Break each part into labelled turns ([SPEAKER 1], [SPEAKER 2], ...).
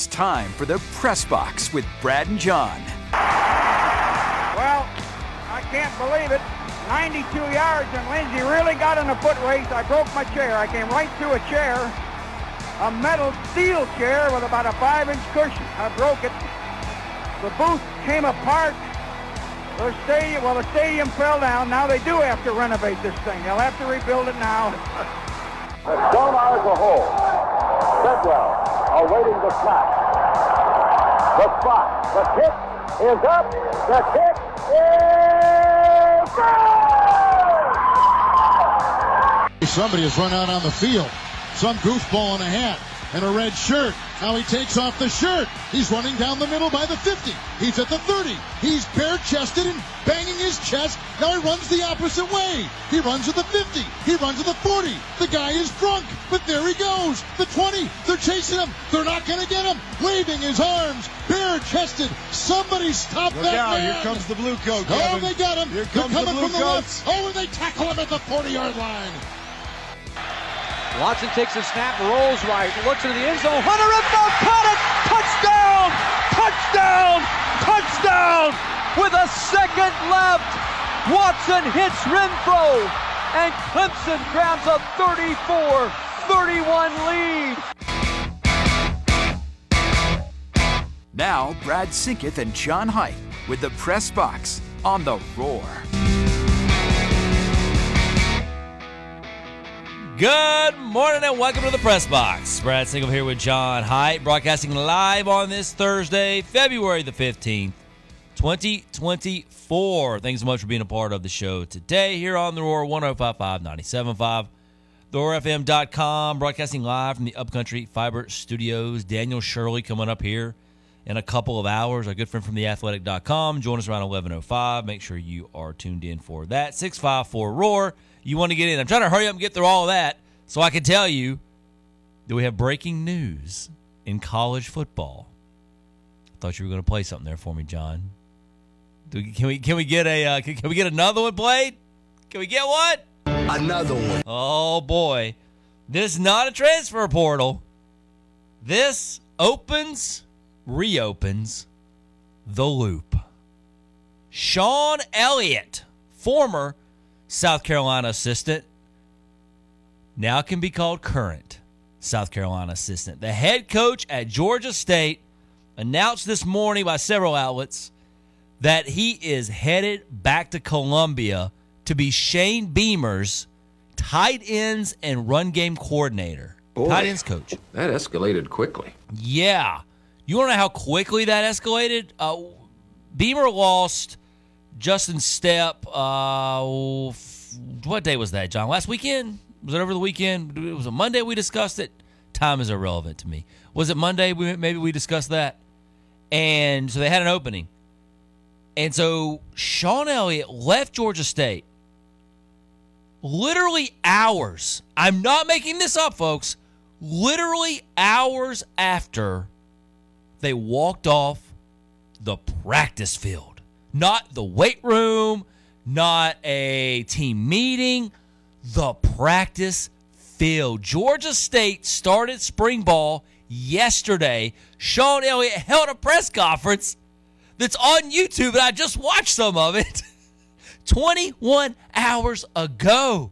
[SPEAKER 1] It's time for the Press Box with Brad and John.
[SPEAKER 2] Well, I can't believe it. 92 yards, and Lindsey really got in a foot race. I broke my chair. I came right through a chair, a metal steel chair with about a five-inch cushion. I broke it. The booth came apart. The stadium, well, the stadium fell down. Now they do have to renovate this thing. They'll have to rebuild it now.
[SPEAKER 3] The sonar is a hole. Bedwell awaiting the snap. The spot. The kick is up. The kick is good!
[SPEAKER 4] Somebody has run out on the field. Some goofball in a hat and a red shirt. Now he takes off the shirt. He's running down the middle by the 50. He's at the 30. He's bare chested and banging his chest. Now he runs the opposite way. He runs to the 50. He runs to the 40. The guy is drunk, but there he goes. The 20. They're chasing him. They're not going to get him. Waving his arms, bare chested. Somebody stop
[SPEAKER 5] Look
[SPEAKER 4] that
[SPEAKER 5] out,
[SPEAKER 4] man.
[SPEAKER 5] here comes the blue coat,
[SPEAKER 4] Oh, they got him.
[SPEAKER 5] Here
[SPEAKER 4] They're
[SPEAKER 5] comes the
[SPEAKER 4] coming
[SPEAKER 5] blue
[SPEAKER 4] from the
[SPEAKER 5] coats.
[SPEAKER 4] left. Oh, and they tackle him at the 40 yard line.
[SPEAKER 6] Watson takes a snap, rolls right, looks into the end zone. Hunter Renfrow caught it! Touchdown! Touchdown! Touchdown! With a second left, Watson hits Renfrow, and Clemson grabs a 34-31 lead.
[SPEAKER 1] Now, Brad Senkiw and John Height with the Press Box on the Roar.
[SPEAKER 7] Good morning and welcome to the Press Box. Brad Single here with John Height, broadcasting live on this Thursday, February the 15th, 2024. Thanks so much for being a part of the show today here on the Roar 1055 975. TheRoarFM.com, broadcasting live from the Upcountry Fiber Studios. Daniel Shirley coming up here in a couple of hours. Our good friend from theathletic.com. Join us around 11.05. Make sure you are tuned in for that. 654 Roar. You want to get in. I'm trying to hurry up and get through all that so I can tell you that we have breaking news in college football. I thought you were going to play something there for me, John. Do, can we can we get a uh, can, can we get another one played? Can we get one?
[SPEAKER 5] Another one.
[SPEAKER 7] Oh boy. This is not a transfer portal. This opens, reopens the loop. Shawn Elliott, former South Carolina assistant, now can be called current South Carolina assistant. The head coach at Georgia State announced this morning by several outlets that he is headed back to Columbia to be Shane Beamer's tight ends and run game coordinator. tight ends coach.
[SPEAKER 8] That escalated quickly.
[SPEAKER 7] Yeah. You want to know how quickly that escalated? Uh, Beamer lost Justin Stepp. Uh, what day was that, John? Last weekend? Was it over the weekend? It was a Monday we discussed it. Time is irrelevant to me. Was it Monday? We, maybe we discussed that. And so they had an opening. And so Shawn Elliott left Georgia State literally hours. I'm not making this up, folks. Literally hours after they walked off the practice field. Not the weight room, not a team meeting, the practice field. Georgia State started spring ball yesterday. Shawn Elliott held a press conference that's on YouTube, and I just watched some of it 21 hours ago.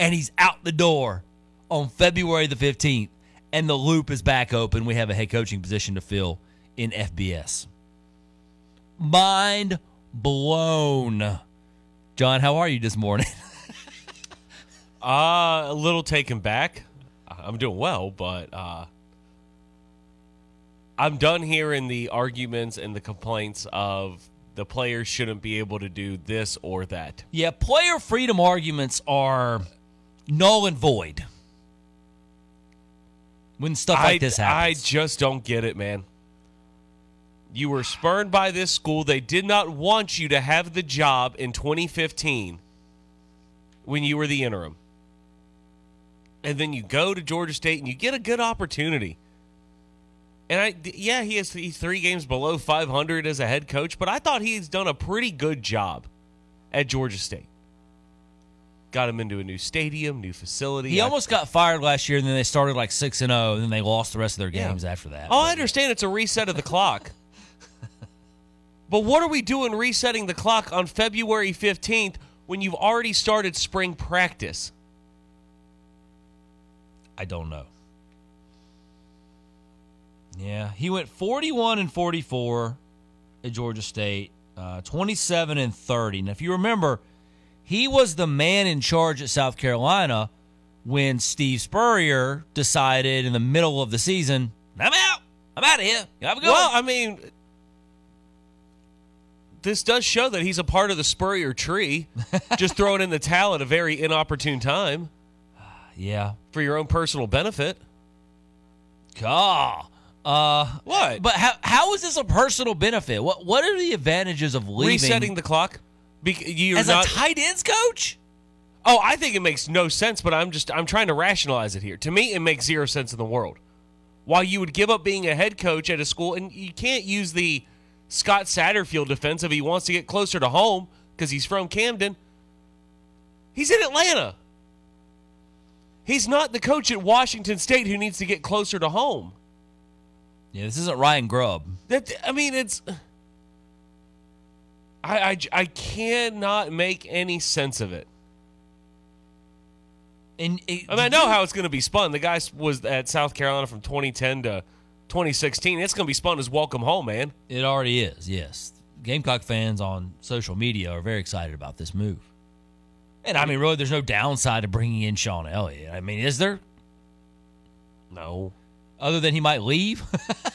[SPEAKER 7] And he's out the door on February the 15th. And the loop is back open. We have a head coaching position to fill in FBS. Mind blown. John, how are you this morning?
[SPEAKER 9] Uh, a little taken back. I'm doing well, but uh, I'm done hearing the arguments and the complaints of the players shouldn't be able to do this or that.
[SPEAKER 7] yeah, player freedom arguments are null and void when stuff like
[SPEAKER 9] I,
[SPEAKER 7] this happens.
[SPEAKER 9] I just don't get it, man. You were spurned by this school. They did not want you to have the job in 2015 when you were the interim. And then you go to Georgia State and you get a good opportunity. And I, yeah, he has he's three games below 500 as a head coach, but I thought he's done a pretty good job at Georgia State. got him into a new stadium, new facility.
[SPEAKER 7] He
[SPEAKER 9] I-
[SPEAKER 7] almost got fired last year, and then they started like six and zero, and then they lost the rest of their
[SPEAKER 9] Yeah.
[SPEAKER 7] games after that.
[SPEAKER 9] Oh, I understand it's a reset of the clock. but what are we doing resetting the clock on February 15th when you've already started spring practice?
[SPEAKER 7] I don't know. Yeah, he went 41 and 44 at Georgia State, uh, 27 and 30. And if you remember, he was the man in charge at South Carolina when Steve Spurrier decided in the middle of the season, I'm out. I'm out of here. Have a good
[SPEAKER 9] Well,
[SPEAKER 7] one."
[SPEAKER 9] I mean, this does show that he's a part of the Spurrier tree, just throwing in the towel at a very inopportune time
[SPEAKER 7] yeah.
[SPEAKER 9] for your own personal benefit.
[SPEAKER 7] God. Uh,
[SPEAKER 9] What?
[SPEAKER 7] But how, how is this a personal benefit? What What are the advantages of leaving
[SPEAKER 9] Resetting the clock. Bec- you're
[SPEAKER 7] as
[SPEAKER 9] not,
[SPEAKER 7] a tight ends coach?
[SPEAKER 9] Oh, I think it makes no sense, but I'm just I'm trying to rationalize it here. To me, it makes zero sense in the world. Why you would give up being a head coach at a school, and you can't use the Scott Satterfield defense if he wants to get closer to home because he's from Camden. He's in Atlanta. He's not the coach at Washington State who needs to get closer to home.
[SPEAKER 7] Yeah, this isn't Ryan Grubb.
[SPEAKER 9] That I mean, it's. I, I, I cannot make any sense of it.
[SPEAKER 7] And it,
[SPEAKER 9] I mean, I know how it's going to be spun. The guy was at South Carolina from 2010 to 2016. It's going to be spun as welcome home, man.
[SPEAKER 7] It already is, yes. Gamecock fans on social media are very excited about this move. And I mean, really, there's no downside to bringing in Shawn Elliott. I mean, is there?
[SPEAKER 9] No.
[SPEAKER 7] Other than he might leave?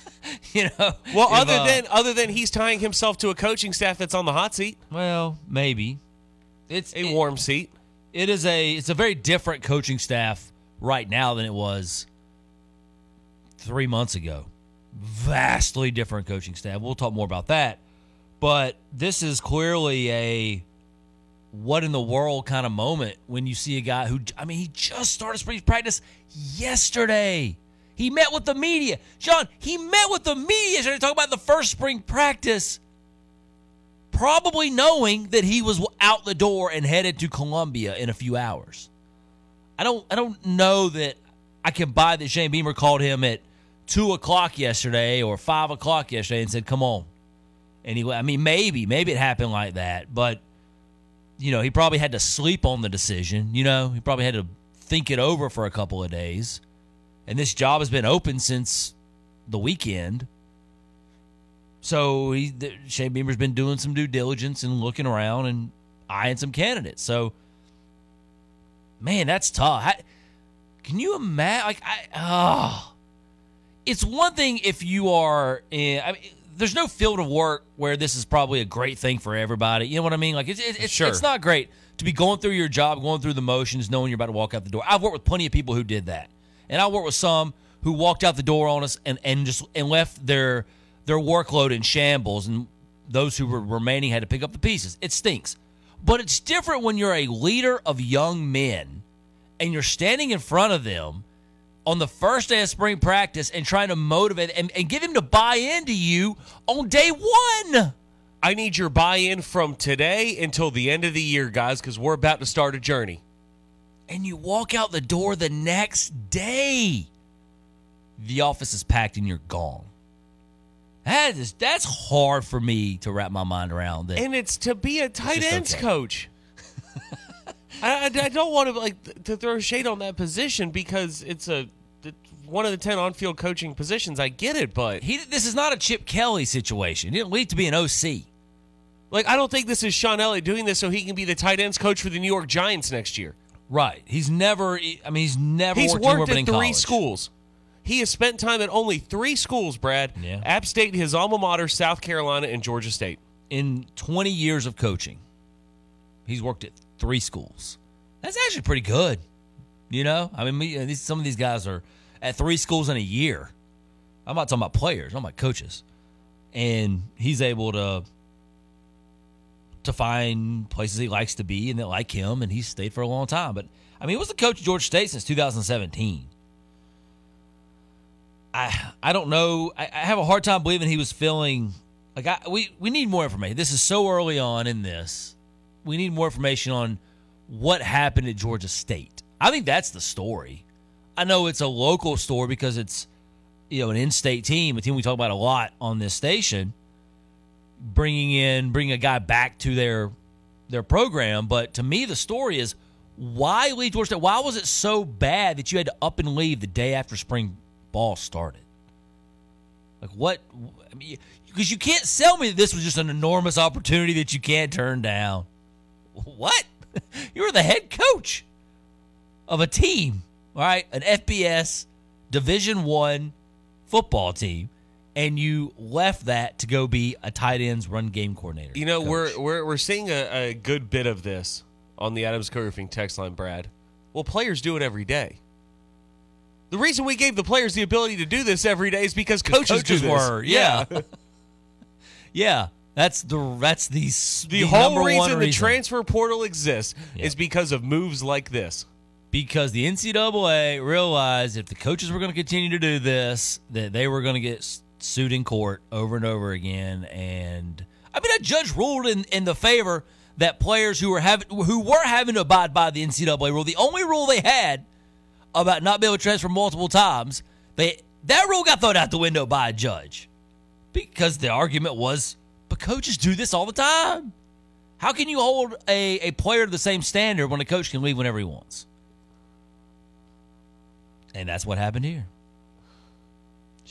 [SPEAKER 7] you know?
[SPEAKER 9] Well,
[SPEAKER 7] if,
[SPEAKER 9] other
[SPEAKER 7] uh,
[SPEAKER 9] than other than he's tying himself to a coaching staff that's on the hot seat,
[SPEAKER 7] Well, maybe. It's
[SPEAKER 9] a
[SPEAKER 7] it-
[SPEAKER 9] warm seat.
[SPEAKER 7] it is a it's a very different coaching staff right now than it was three months ago. Vastly different coaching staff. We'll talk more about that. But this is clearly a what in the world kind of moment when you see a guy who I mean he just started spring practice yesterday. He met with the media. John, he met with the media yesterday talking about the first spring practice probably knowing that he was out the door and headed to Columbia in a few hours. I don't I don't know that I can buy that Shane Beamer called him at two o'clock yesterday or five o'clock yesterday and said, "Come on." And he, I mean, maybe maybe it happened like that, but you know, he probably had to sleep on the decision. You know, he probably had to think it over for a couple of days. And this job has been open since the weekend. So he, th- Shane Beamer's been doing some due diligence and looking around and eyeing some candidates. So, man, that's tough. How, can you imagine? Like, I, oh, it's one thing if you are in. I mean, there's no field of work where this is probably a great thing for everybody. You know what I mean? Like, it's it's, it's,
[SPEAKER 9] Sure.
[SPEAKER 7] it's not great to be going through your job, going through the motions, knowing you're about to walk out the door. I've worked with plenty of people who did that, and I worked with some who walked out the door on us and and just and left their their workload in shambles, and those who were remaining had to pick up the pieces. It stinks, but it's different when you're a leader of young men and you're standing in front of them on the first day of spring practice and trying to motivate and, and get them to buy into you on day one.
[SPEAKER 9] I need your buy-in from today until the end of the year, guys, because we're about to start a journey.
[SPEAKER 7] And you walk out the door the next day. The office is packed and you're gone. That is that's hard for me to wrap my mind around. That
[SPEAKER 9] and it's to be a tight ends
[SPEAKER 7] okay.
[SPEAKER 9] coach. I, I, I don't want to like to throw shade on that position because it's a it's one of the ten on-field coaching positions. I get it, but
[SPEAKER 7] he this is not a Chip Kelly situation. He didn't leave to be an OC.
[SPEAKER 9] like I don't think this is Shawn Elliott doing this so he can be the tight ends coach for the New York Giants next year.
[SPEAKER 7] Right. He's never. I mean, he's never.
[SPEAKER 9] He's
[SPEAKER 7] worked,
[SPEAKER 9] worked at
[SPEAKER 7] in
[SPEAKER 9] three
[SPEAKER 7] college.
[SPEAKER 9] schools. He has spent time at only three schools, Brad.
[SPEAKER 7] Yeah.
[SPEAKER 9] App State, his alma mater, South Carolina, and Georgia State.
[SPEAKER 7] in 20 years of coaching. He's worked at three schools. That's actually pretty good. You know, I mean, uh, some of these guys are at three schools in a year. I'm not talking about players. I'm talking about coaches, and he's able to to find places he likes to be and that like him, and he's stayed for a long time. But I mean, he was the coach of Georgia State since 2017. I I don't know. I, I have a hard time believing he was feeling like I, we we need more information. This is so early on in this. We need more information on what happened at Georgia State. I think that's the story. I know it's a local story because it's you know an in-state team, a team we talk about a lot on this station, bringing in bringing a guy back to their their program. But to me, the story is why leave Georgia State? Why was it so bad that you had to up and leave the day after spring ball started? Like what? I mean, because you can't sell me that this was just an enormous opportunity that you can't turn down. What? You were the head coach of a team, all right, an FBS Division One football team, and you left that to go be a tight ends run game coordinator.
[SPEAKER 9] You know,
[SPEAKER 7] coach.
[SPEAKER 9] we're we're we're seeing a, a good bit of this on the Adams Co-Roofing text line, Brad. Well, players do it every day. The reason we gave the players the ability to do this every day is because coaches, do
[SPEAKER 7] coaches were, yeah. yeah. That's the that's the s-
[SPEAKER 9] The, whole reason,
[SPEAKER 7] one
[SPEAKER 9] the transfer portal exists is because of moves like this.
[SPEAKER 7] because the NCAA realized if the coaches were going to continue to do this, that they were going to get sued in court over and over again. And I mean, a judge ruled in, in the favor that players who were having who were having to abide by the NCAA rule, the only rule they had about not being able to transfer multiple times, they that rule got thrown out the window by a judge because the argument was, but coaches do this all the time. How can you hold a, a player to the same standard when a coach can leave whenever he wants? And that's what happened here.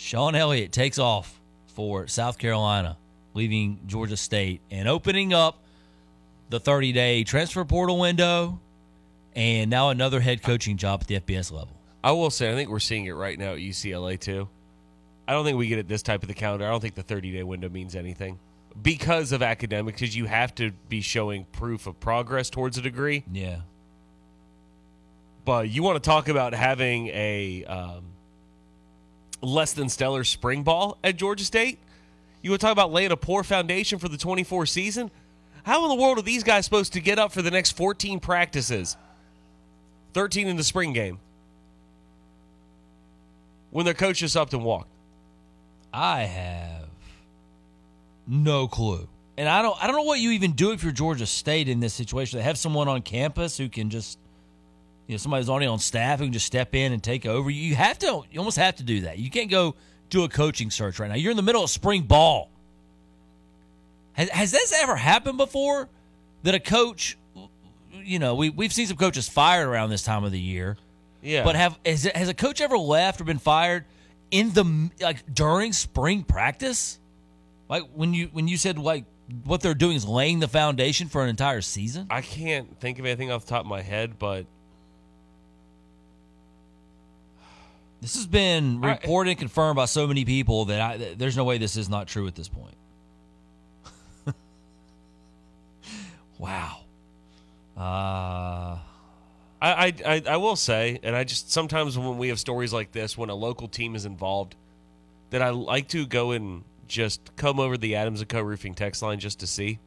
[SPEAKER 7] Shawn Elliott takes off for South Carolina, leaving Georgia State and opening up the 30 day transfer portal window and now another head coaching job at the FBS level.
[SPEAKER 9] I will say, I think we're seeing it right now at UCLA too. I don't think we get it this type of the calendar. I don't think the 30 day window means anything because of academics, because you have to be showing proof of progress towards a degree.
[SPEAKER 7] Yeah.
[SPEAKER 9] But you want to talk about having a um, less than stellar spring ball at Georgia State? You to talk about laying a poor foundation for the 24 season? How in the world are these guys supposed to get up for the next 14 practices? 13 in the spring game. When their coach just upped and walked.
[SPEAKER 7] I have no clue. And I don't I don't know what you even do if you're Georgia State in this situation. They have someone on campus who can just you know, somebody's already on staff who can just step in and take over. You have to you almost have to do that. You can't go do a coaching search right now. You're in the middle of spring ball. Has, has this ever happened before? That a coach you know, we we've seen some coaches fired around this time of the year.
[SPEAKER 9] Yeah.
[SPEAKER 7] But have has, has a coach ever left or been fired in the like during spring practice? Like when you when you said like what they're doing is laying the foundation for an entire season.
[SPEAKER 9] I can't think of anything off the top of my head, but
[SPEAKER 7] This has been reported and confirmed by so many people that I, that there's no way this is not true at this point. wow. Uh
[SPEAKER 9] I, I, I I will say, and I just sometimes when we have stories like this, when a local team is involved, that I like to go and just come over the Adams and Co roofing text line just to see.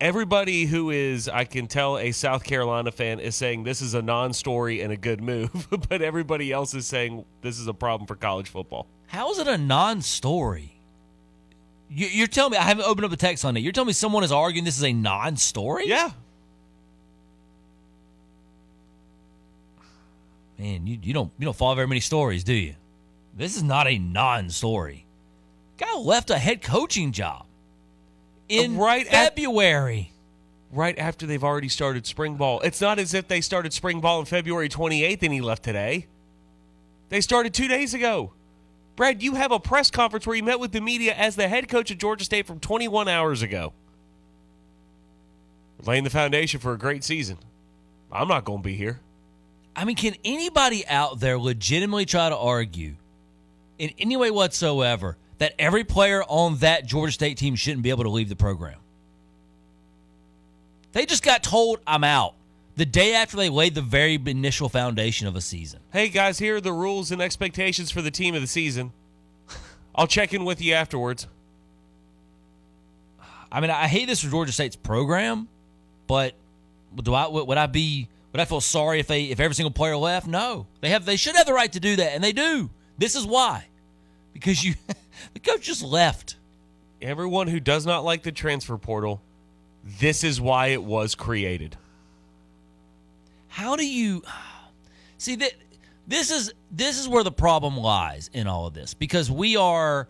[SPEAKER 9] Everybody who is, I can tell, a South Carolina fan is saying this is a non-story and a good move, but everybody else is saying this is a problem for college football.
[SPEAKER 7] How is it a non-story? You, you're telling me I haven't opened up the text on it. You're telling me someone is arguing this is a non-story?
[SPEAKER 9] Yeah,
[SPEAKER 7] Man, you, you don't you don't follow very many stories, do you? This is not a non-story. Guy left a head coaching job in
[SPEAKER 9] Right at-
[SPEAKER 7] February.
[SPEAKER 9] right after they've already started spring ball. It's not as if they started spring ball on February 28th and he left today. They started two days ago. Brad, you have a press conference where you met with the media as the head coach of Georgia State from 21 hours ago. Laying the foundation for a great season. I'm not going to be here.
[SPEAKER 7] I mean, can anybody out there legitimately try to argue in any way whatsoever that every player on that Georgia State team shouldn't be able to leave the program? They just got told, I'm out the day after they laid the very initial foundation of a season.
[SPEAKER 9] Hey, guys, here are the rules and expectations for the team of the season. I'll check in with you afterwards.
[SPEAKER 7] I mean, I hate this for Georgia State's program, but do I would I be would I feel sorry if they if every single player left? No, they have they should have the right to do that, and they do. This is why, because you the coach just left.
[SPEAKER 9] Everyone who does not like the transfer portal, this is why it was created.
[SPEAKER 7] how do you see that this is this is where the problem lies in all of this because we are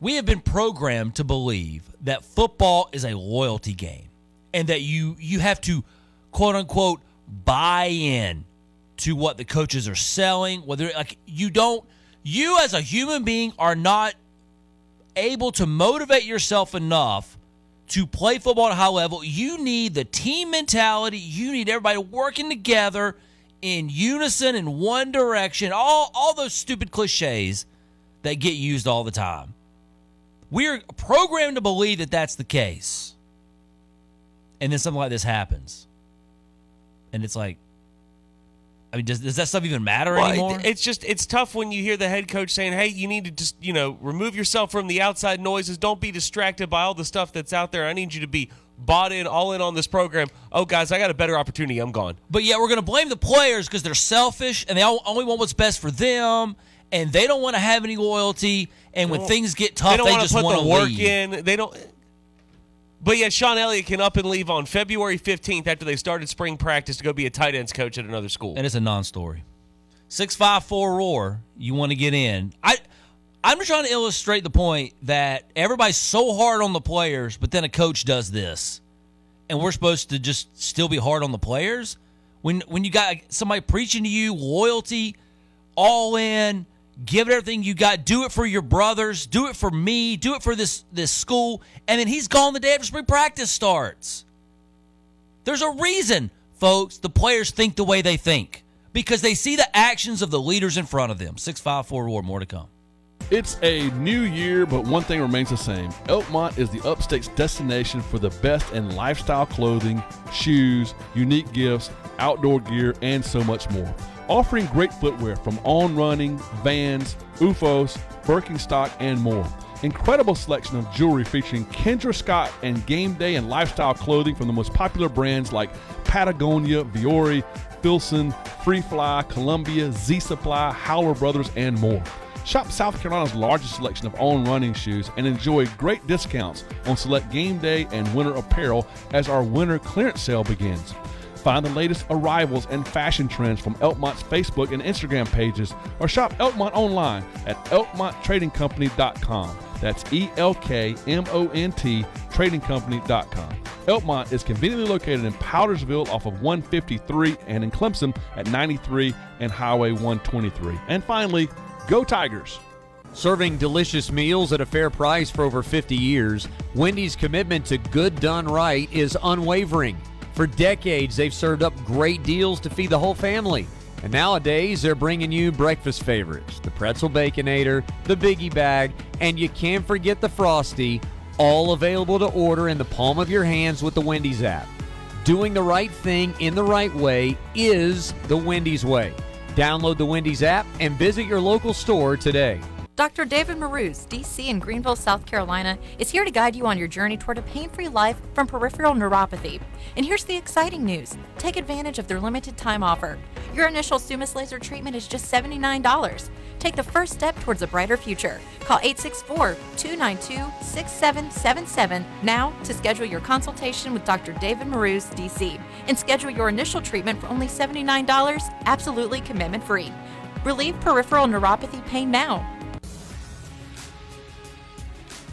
[SPEAKER 7] we have been programmed to believe that football is a loyalty game and that you you have to quote unquote buy in to what the coaches are selling whether like you don't you as a human being are not able to motivate yourself enough to play football at a high level, you need the team mentality. You need everybody working together in unison in one direction. All all those stupid cliches that get used all the time. We're programmed to believe that that's the case. And then something like this happens. And it's like I mean, does, does that stuff even matter
[SPEAKER 9] Well,
[SPEAKER 7] anymore?
[SPEAKER 9] it's just it's tough when you hear the head coach saying, "Hey, you need to just you know remove yourself from the outside noises. Don't be distracted by all the stuff that's out there. I need you to be bought in, all in on this program." Oh, guys, I got a better opportunity. I'm gone.
[SPEAKER 7] But yeah, we're going to blame the players because they're selfish and they all, only want what's best for them, and they don't want to have any loyalty. And when things get tough,
[SPEAKER 9] they don't
[SPEAKER 7] they just
[SPEAKER 9] put
[SPEAKER 7] want
[SPEAKER 9] the
[SPEAKER 7] to
[SPEAKER 9] work
[SPEAKER 7] leave.
[SPEAKER 9] in. They don't. But yet, Shawn Elliott can up and leave on February 15th after they started spring practice to go be a tight ends coach at another school.
[SPEAKER 7] And it's a non-story. Six five four roar. You want to get in? I. I'm just trying to illustrate the point that everybody's so hard on the players, but then a coach does this, and we're supposed to just still be hard on the players. When when you got somebody preaching to you loyalty, all in, give it everything you got. Do it for your brothers. Do it for me. Do it for this this school. And then he's gone the day after spring practice starts. There's a reason, folks. The players think the way they think because they see the actions of the leaders in front of them. Six five four war. More to come.
[SPEAKER 8] It's a new year, but one thing remains the same. Elkmont is the upstate's destination for the best in lifestyle clothing, shoes, unique gifts, outdoor gear, and so much more. Offering great footwear from On Running, Vans, OOFOS, Birkenstock, and more. Incredible selection of jewelry featuring Kendra Scott and game day and lifestyle clothing from the most popular brands like Patagonia, Vuori, Filson, Free Fly, Columbia, Z Supply, Howler Brothers, and more. Shop South Carolina's largest selection of on running shoes and enjoy great discounts on select game day and winter apparel as our winter clearance sale begins. Find the latest arrivals and fashion trends from Elkmont's Facebook and Instagram pages or shop Elkmont online at elkmonttradingcompany.com. That's E L K M O N T tradingcompany.com. Elkmont is conveniently located in Powdersville off of 153 and in Clemson at 93 and Highway 123. And finally, go Tigers!
[SPEAKER 10] Serving delicious meals at a fair price for over 50 years, Wendy's commitment to good done right is unwavering. For decades, they've served up great deals to feed the whole family. And nowadays, they're bringing you breakfast favorites the pretzel baconator, the biggie bag, and you can't forget the frosty, all available to order in the palm of your hands with the Wendy's app. Doing the right thing in the right way is the Wendy's way. Download the Wendy's app and visit your local store today.
[SPEAKER 11] Dr. David Marouz, DC in Greenville, South Carolina, is here to guide you on your journey toward a pain free life from peripheral neuropathy. And here's the exciting news take advantage of their limited time offer. Your initial Summus laser treatment is just $79. Take the first step towards a brighter future. Call 864 292 6777 now to schedule your consultation with Dr. David Marouz, DC, and schedule your initial treatment for only $79, absolutely commitment free. Relieve peripheral neuropathy pain now.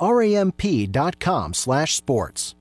[SPEAKER 12] Ramp.com slash sports.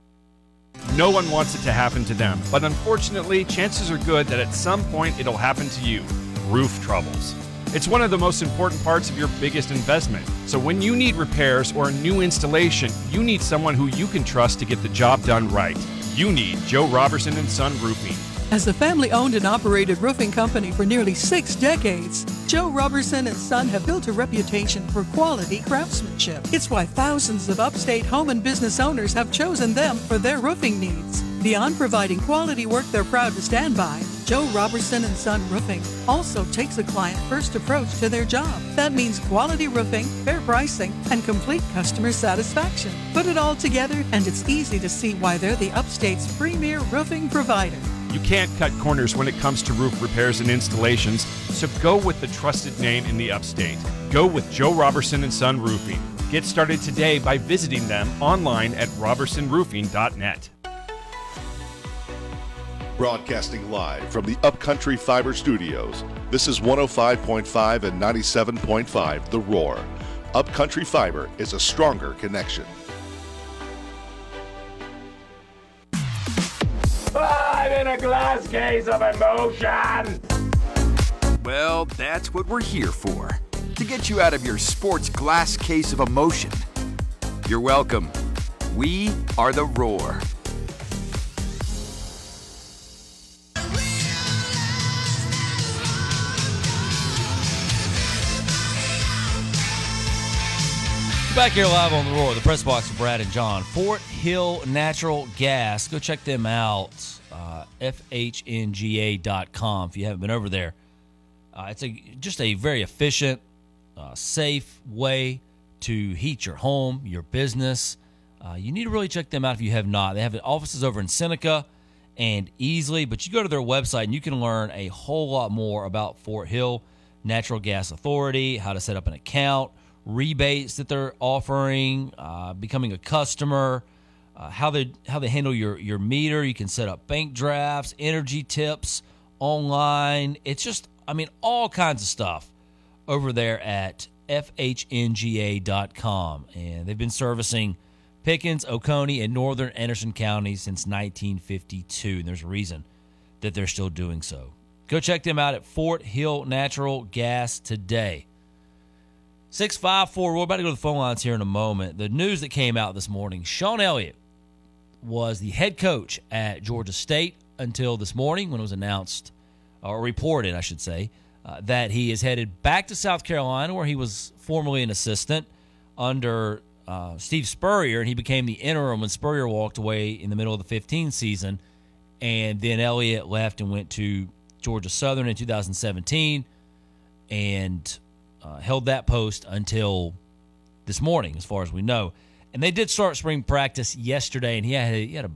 [SPEAKER 13] No one wants it to happen to them, but unfortunately, chances are good that at some point it'll happen to you roof troubles. It's one of the most important parts of your biggest investment. So when you need repairs or a new installation, you need someone who you can trust to get the job done right. You need Joe Robertson and Son Roofing.
[SPEAKER 14] As a family owned and operated roofing company for nearly six decades, Joe Robertson and Son have built a reputation for quality craftsmanship. It's why thousands of upstate home and business owners have chosen them for their roofing needs. Beyond providing quality work they're proud to stand by, Joe Robertson and Son Roofing also takes a client first approach to their job. That means quality roofing, fair pricing, and complete customer satisfaction. Put it all together, and it's easy to see why they're the upstate's premier roofing provider.
[SPEAKER 13] You can't cut corners when it comes to roof repairs and installations, so go with the trusted name in the upstate. Go with Joe Robertson and Son Roofing. Get started today by visiting them online at robertsonroofing.net.
[SPEAKER 15] Broadcasting live from the Upcountry Fiber Studios. This is 105.5 and 97.5 The Roar. Upcountry Fiber is a stronger connection.
[SPEAKER 3] A glass case of emotion.
[SPEAKER 1] Well, that's what we're here for to get you out of your sports glass case of emotion. You're welcome. We are the Roar.
[SPEAKER 7] Back here live on the Roar, the press box with Brad and John. Fort Hill Natural Gas. Go check them out. Uh, FHNGA.com if you haven't been over there. Uh, it's a just a very efficient, uh, safe way to heat your home, your business. Uh, you need to really check them out if you have not. They have offices over in Seneca and Easley, but you go to their website and you can learn a whole lot more about Fort Hill Natural Gas Authority, how to set up an account rebates that they're offering, uh, becoming a customer, uh, how they how they handle your your meter. You can set up bank drafts, energy tips online. It's just I mean all kinds of stuff over there at fhnga.com, and they've been servicing Pickens, Oconee, and Northern Anderson counties since 1952. And there's a reason that they're still doing so. Go check them out at Fort Hill Natural Gas today. 654. We're about to go to the phone lines here in a moment. The news that came out this morning Shawn Elliott was the head coach at Georgia State until this morning when it was announced, or reported, I should say, uh, that he is headed back to South Carolina, where he was formerly an assistant under uh, Steve Spurrier, and he became the interim when Spurrier walked away in the middle of the 15 season. And then Elliott left and went to Georgia Southern in 2017. And uh, held that post until this morning, as far as we know. And they did start spring practice yesterday, and he had a, he had a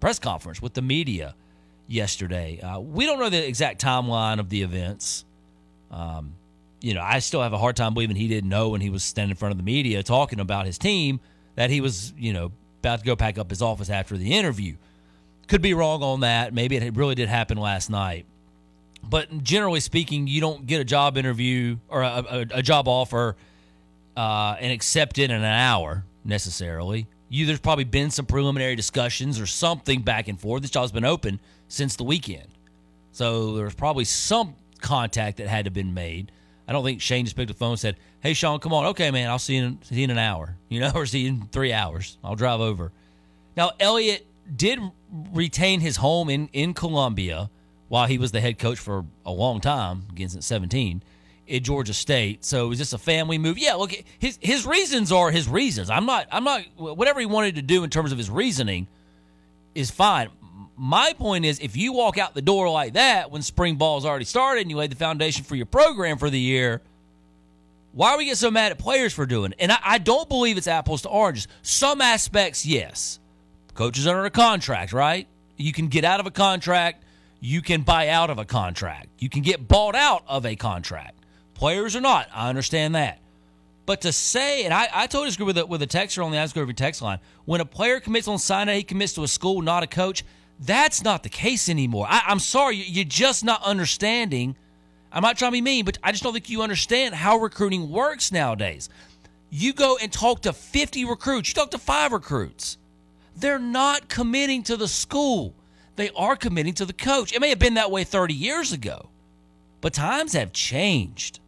[SPEAKER 7] press conference with the media yesterday. Uh, we don't know the exact timeline of the events. Um, you know, I still have a hard time believing he didn't know when he was standing in front of the media talking about his team that he was, you know, about to go pack up his office after the interview. Could be wrong on that. Maybe it really did happen last night. But generally speaking, you don't get a job interview or a, a, a job offer uh, and accept it in an hour necessarily. You there's probably been some preliminary discussions or something back and forth. This job's been open since the weekend, so there's probably some contact that had to been made. I don't think Shane just picked the phone and said, "Hey, Shawn, come on, okay, man, I'll see you in, see you in an hour, you know, or see you in three hours. I'll drive over." Now, Elliott did retain his home in in Columbia while he was the head coach for a long time, against at 17 at Georgia State. So is this a family move. Yeah, look, his his reasons are his reasons. I'm not I'm not whatever he wanted to do in terms of his reasoning is fine. My point is if you walk out the door like that when spring ball ball's already started and you laid the foundation for your program for the year, why are we get so mad at players for doing it? And I, I don't believe it's apples to oranges. Some aspects, yes. Coaches under a contract, right? You can get out of a contract You can buy out of a contract. You can get bought out of a contract. Players or not, I understand that. But to say, and I, I totally agree with a, with a texter on the Ice Groovy text line, when a player commits on sign he commits to a school, not a coach. That's not the case anymore. I, I'm sorry, you- you're just not understanding. I'm not trying to be mean, but I just don't think you understand how recruiting works nowadays. You go and talk to 50 recruits, you talk to five recruits. They're not committing to the school, they are committing to the coach. It may have been that way 30 years ago, but times have changed.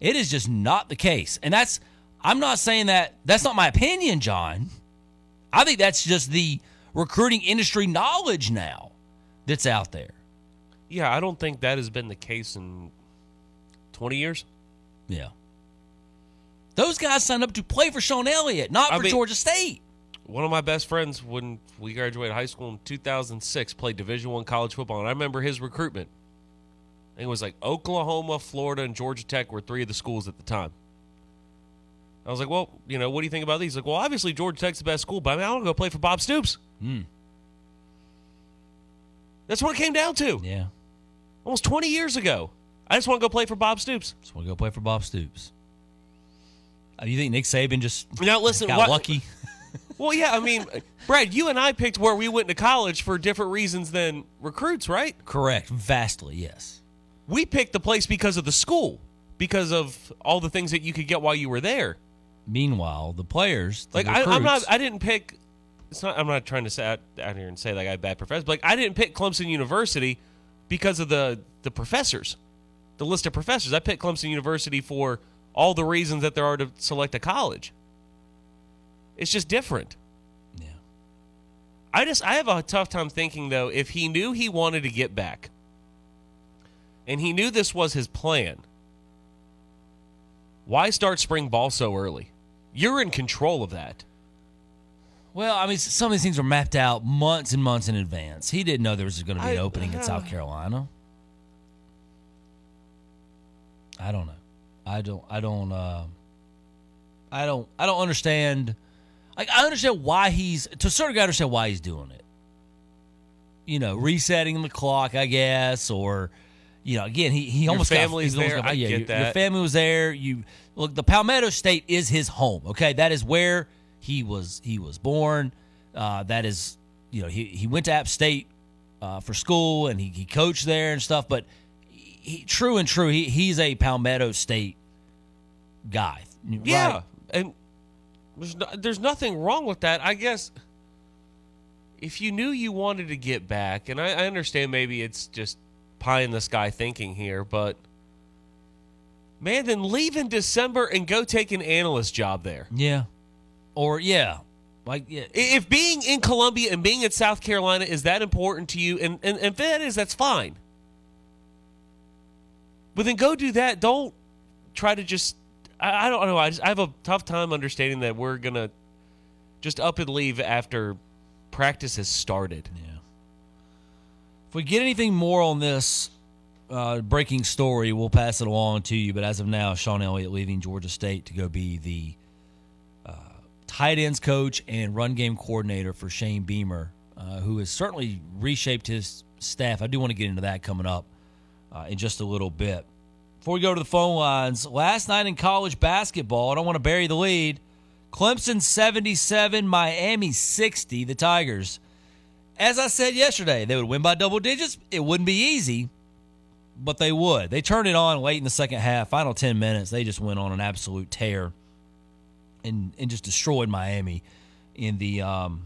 [SPEAKER 7] It is just not the case. And that's, I'm not saying that, that's not my opinion, John. I think that's just the recruiting industry knowledge now that's out there.
[SPEAKER 9] Yeah, I don't think that has been the case in 20 years.
[SPEAKER 7] Yeah. Those guys signed up to play for Shawn Elliott, not
[SPEAKER 9] I
[SPEAKER 7] for
[SPEAKER 9] mean-
[SPEAKER 7] Georgia State.
[SPEAKER 9] One of my best friends, when we graduated high school in 2006, played Division One college football, and I remember his recruitment. I think it was like Oklahoma, Florida, and Georgia Tech were three of the schools at the time. I was like, well, you know, what do you think about these? Like, well, obviously Georgia Tech's the best school, but I mean, I want to go play for Bob Stoops.
[SPEAKER 7] Hmm.
[SPEAKER 9] That's what it came down to.
[SPEAKER 7] Yeah.
[SPEAKER 9] Almost 20 years ago. I just want to go play for Bob Stoops.
[SPEAKER 7] Just want to go play for Bob Stoops. Uh, you think Nick Saban just
[SPEAKER 9] Now, listen,
[SPEAKER 7] got
[SPEAKER 9] what-
[SPEAKER 7] lucky?
[SPEAKER 9] Well, yeah, I mean, Brad, you and I picked where we went to college for different reasons than recruits, right?
[SPEAKER 7] Correct. Vastly, yes.
[SPEAKER 9] We picked the place because of the school, because of all the things that you could get while you were there.
[SPEAKER 7] Meanwhile, the players, the
[SPEAKER 9] Like I, I'm not, I didn't pick. It's not. I'm not trying to say out, out here and say like I have bad professors. But like I didn't pick Clemson University because of the the professors, the list of professors. I picked Clemson University for all the reasons that there are to select a college. It's just different.
[SPEAKER 7] Yeah.
[SPEAKER 9] I just I have a tough time thinking though if he knew he wanted to get back, and he knew this was his plan. Why start spring ball so early? You're in control of that.
[SPEAKER 7] Well, I mean, some of these things were mapped out months and months in advance. He didn't know there was going to be an
[SPEAKER 9] I-
[SPEAKER 7] opening in South
[SPEAKER 9] uh,
[SPEAKER 7] Carolina. I don't know. I don't. I don't. Uh, I don't. I don't understand. Like, I understand why he's to a certain degree. I understand why he's doing it. You know, resetting the clock, I guess, or you know, again, he he
[SPEAKER 9] Your
[SPEAKER 7] almost
[SPEAKER 9] family's
[SPEAKER 7] got, he's almost
[SPEAKER 9] there.
[SPEAKER 7] got-
[SPEAKER 9] I
[SPEAKER 7] yeah,
[SPEAKER 9] get
[SPEAKER 7] your, Your family was there. You look. The Palmetto State is his home. Okay, that is where he was. He was born. Uh, that is, you know, he he went to App State uh, for school and he, he coached there and stuff. But he, true and true, he he's a Palmetto State guy.
[SPEAKER 9] Yeah, and there's no, there's nothing wrong with that. I guess if you knew you wanted to get back, and I, I understand maybe it's just pie in the sky thinking here, but man, then leave in December and go take an analyst job there.
[SPEAKER 7] Yeah. Or yeah, like yeah.
[SPEAKER 9] If being in Columbia and being in South Carolina is that important to you, and, and, and if that is, that's fine. But then go do that. Don't try to just. I, I don't know. I, just, I have a tough time understanding that we're gonna just up and leave after practice has started.
[SPEAKER 7] Yeah. If we get anything more on this uh, breaking story, we'll pass it along to you. But as of now, Shawn Elliott leaving Georgia State to go be the uh, tight ends coach and run game coordinator for Shane Beamer, uh, who has certainly reshaped his staff. I do want to get into that coming up uh, in just a little bit. Before we go to the phone lines, last night in college basketball, I don't want to bury the lead. Clemson 77, Miami 60, the Tigers. As I said yesterday, they would win by double digits. It wouldn't be easy, but they would. They turned it on late in the second half, final 10 minutes. They just went on an absolute tear and and just destroyed Miami in the um,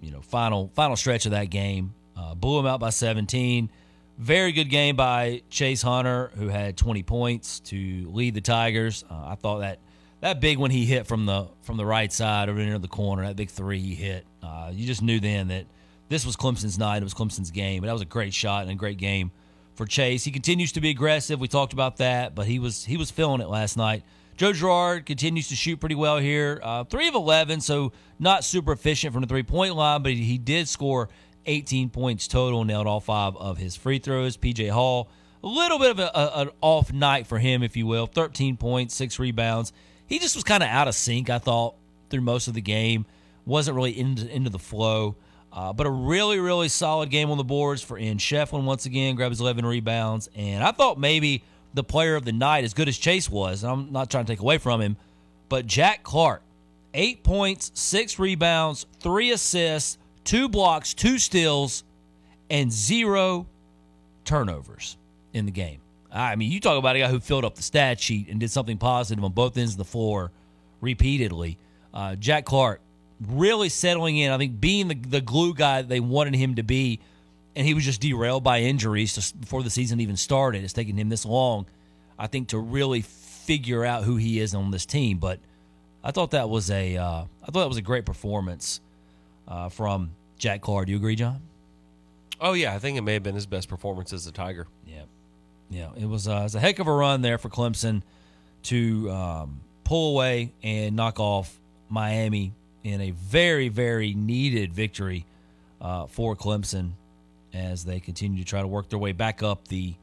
[SPEAKER 7] you know final final stretch of that game. Uh, blew them out by 17. Very good game by Chase Hunter, who had 20 points to lead the Tigers. Uh, I thought that that big one he hit from the from the right side over near the corner, that big three he hit. Uh, you just knew then that this was Clemson's night. It was Clemson's game. But that was a great shot and a great game for Chase. He continues to be aggressive. We talked about that, but he was he was feeling it last night. Joe Girard continues to shoot pretty well here. Uh, three of eleven, so not super efficient from the three point line, but he, he did score 18 points total, nailed all five of his free throws. PJ Hall, a little bit of a, a- an off night for him, if you will. 13 points, six rebounds. He just was kind of out of sync, I thought, through most of the game. Wasn't really into, into the flow. Uh, but a really, really solid game on the boards for Ian Schieffelin once again, grabs 11 rebounds. And I thought maybe the player of the night, as good as Chase was, and I'm not trying to take away from him, but Jack Clark, eight points, six rebounds, three assists, two blocks, two steals, and zero turnovers in the game. I mean, you talk about a guy who filled up the stat sheet and did something positive on both ends of the floor repeatedly. Uh, Jack Clark really settling in. I think being the, the glue guy they wanted him to be, and he was just derailed by injuries just before the season even started. It's taken him this long, I think, to really figure out who he is on this team. But I thought that was a uh, I thought that was a great performance uh, from Jack Clark. Do you agree, John?
[SPEAKER 9] Oh yeah, I think it may have been his best performance as a Tiger.
[SPEAKER 7] Yeah, yeah, it was, uh, it was a heck of a run there for Clemson to um, pull away and knock off Miami in a very, very needed victory uh, for Clemson as they continue to try to work their way back up the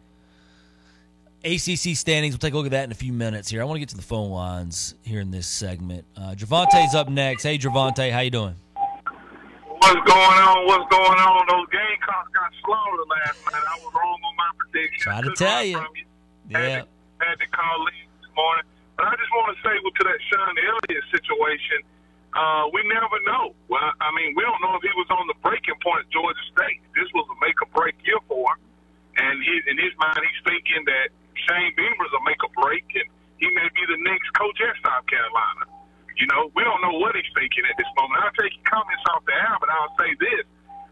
[SPEAKER 7] ACC standings. We'll take a look at that in a few minutes here. I want to get to the phone lines here in this segment. Uh, Gervonta's up next. Hey, Gervonta, how you doing?
[SPEAKER 16] What's going on? What's going on? Those Gamecocks got slaughtered last night. I was wrong on my prediction.
[SPEAKER 7] Try to tell you.
[SPEAKER 16] you.
[SPEAKER 7] Yeah.
[SPEAKER 16] Had to, had to call in this morning. But I just want to say well, to that Shawn Elliott situation, uh, we never know. Well, I mean, we don't know if he was on the breaking point at Georgia State. This was a make or break year for him. And he, in his mind, he's thinking that Shane Beamer's a make or break, and he may be the next coach at South Carolina. You know, we don't know what he's thinking at this moment. I'll take your comments off the air, but I'll say this.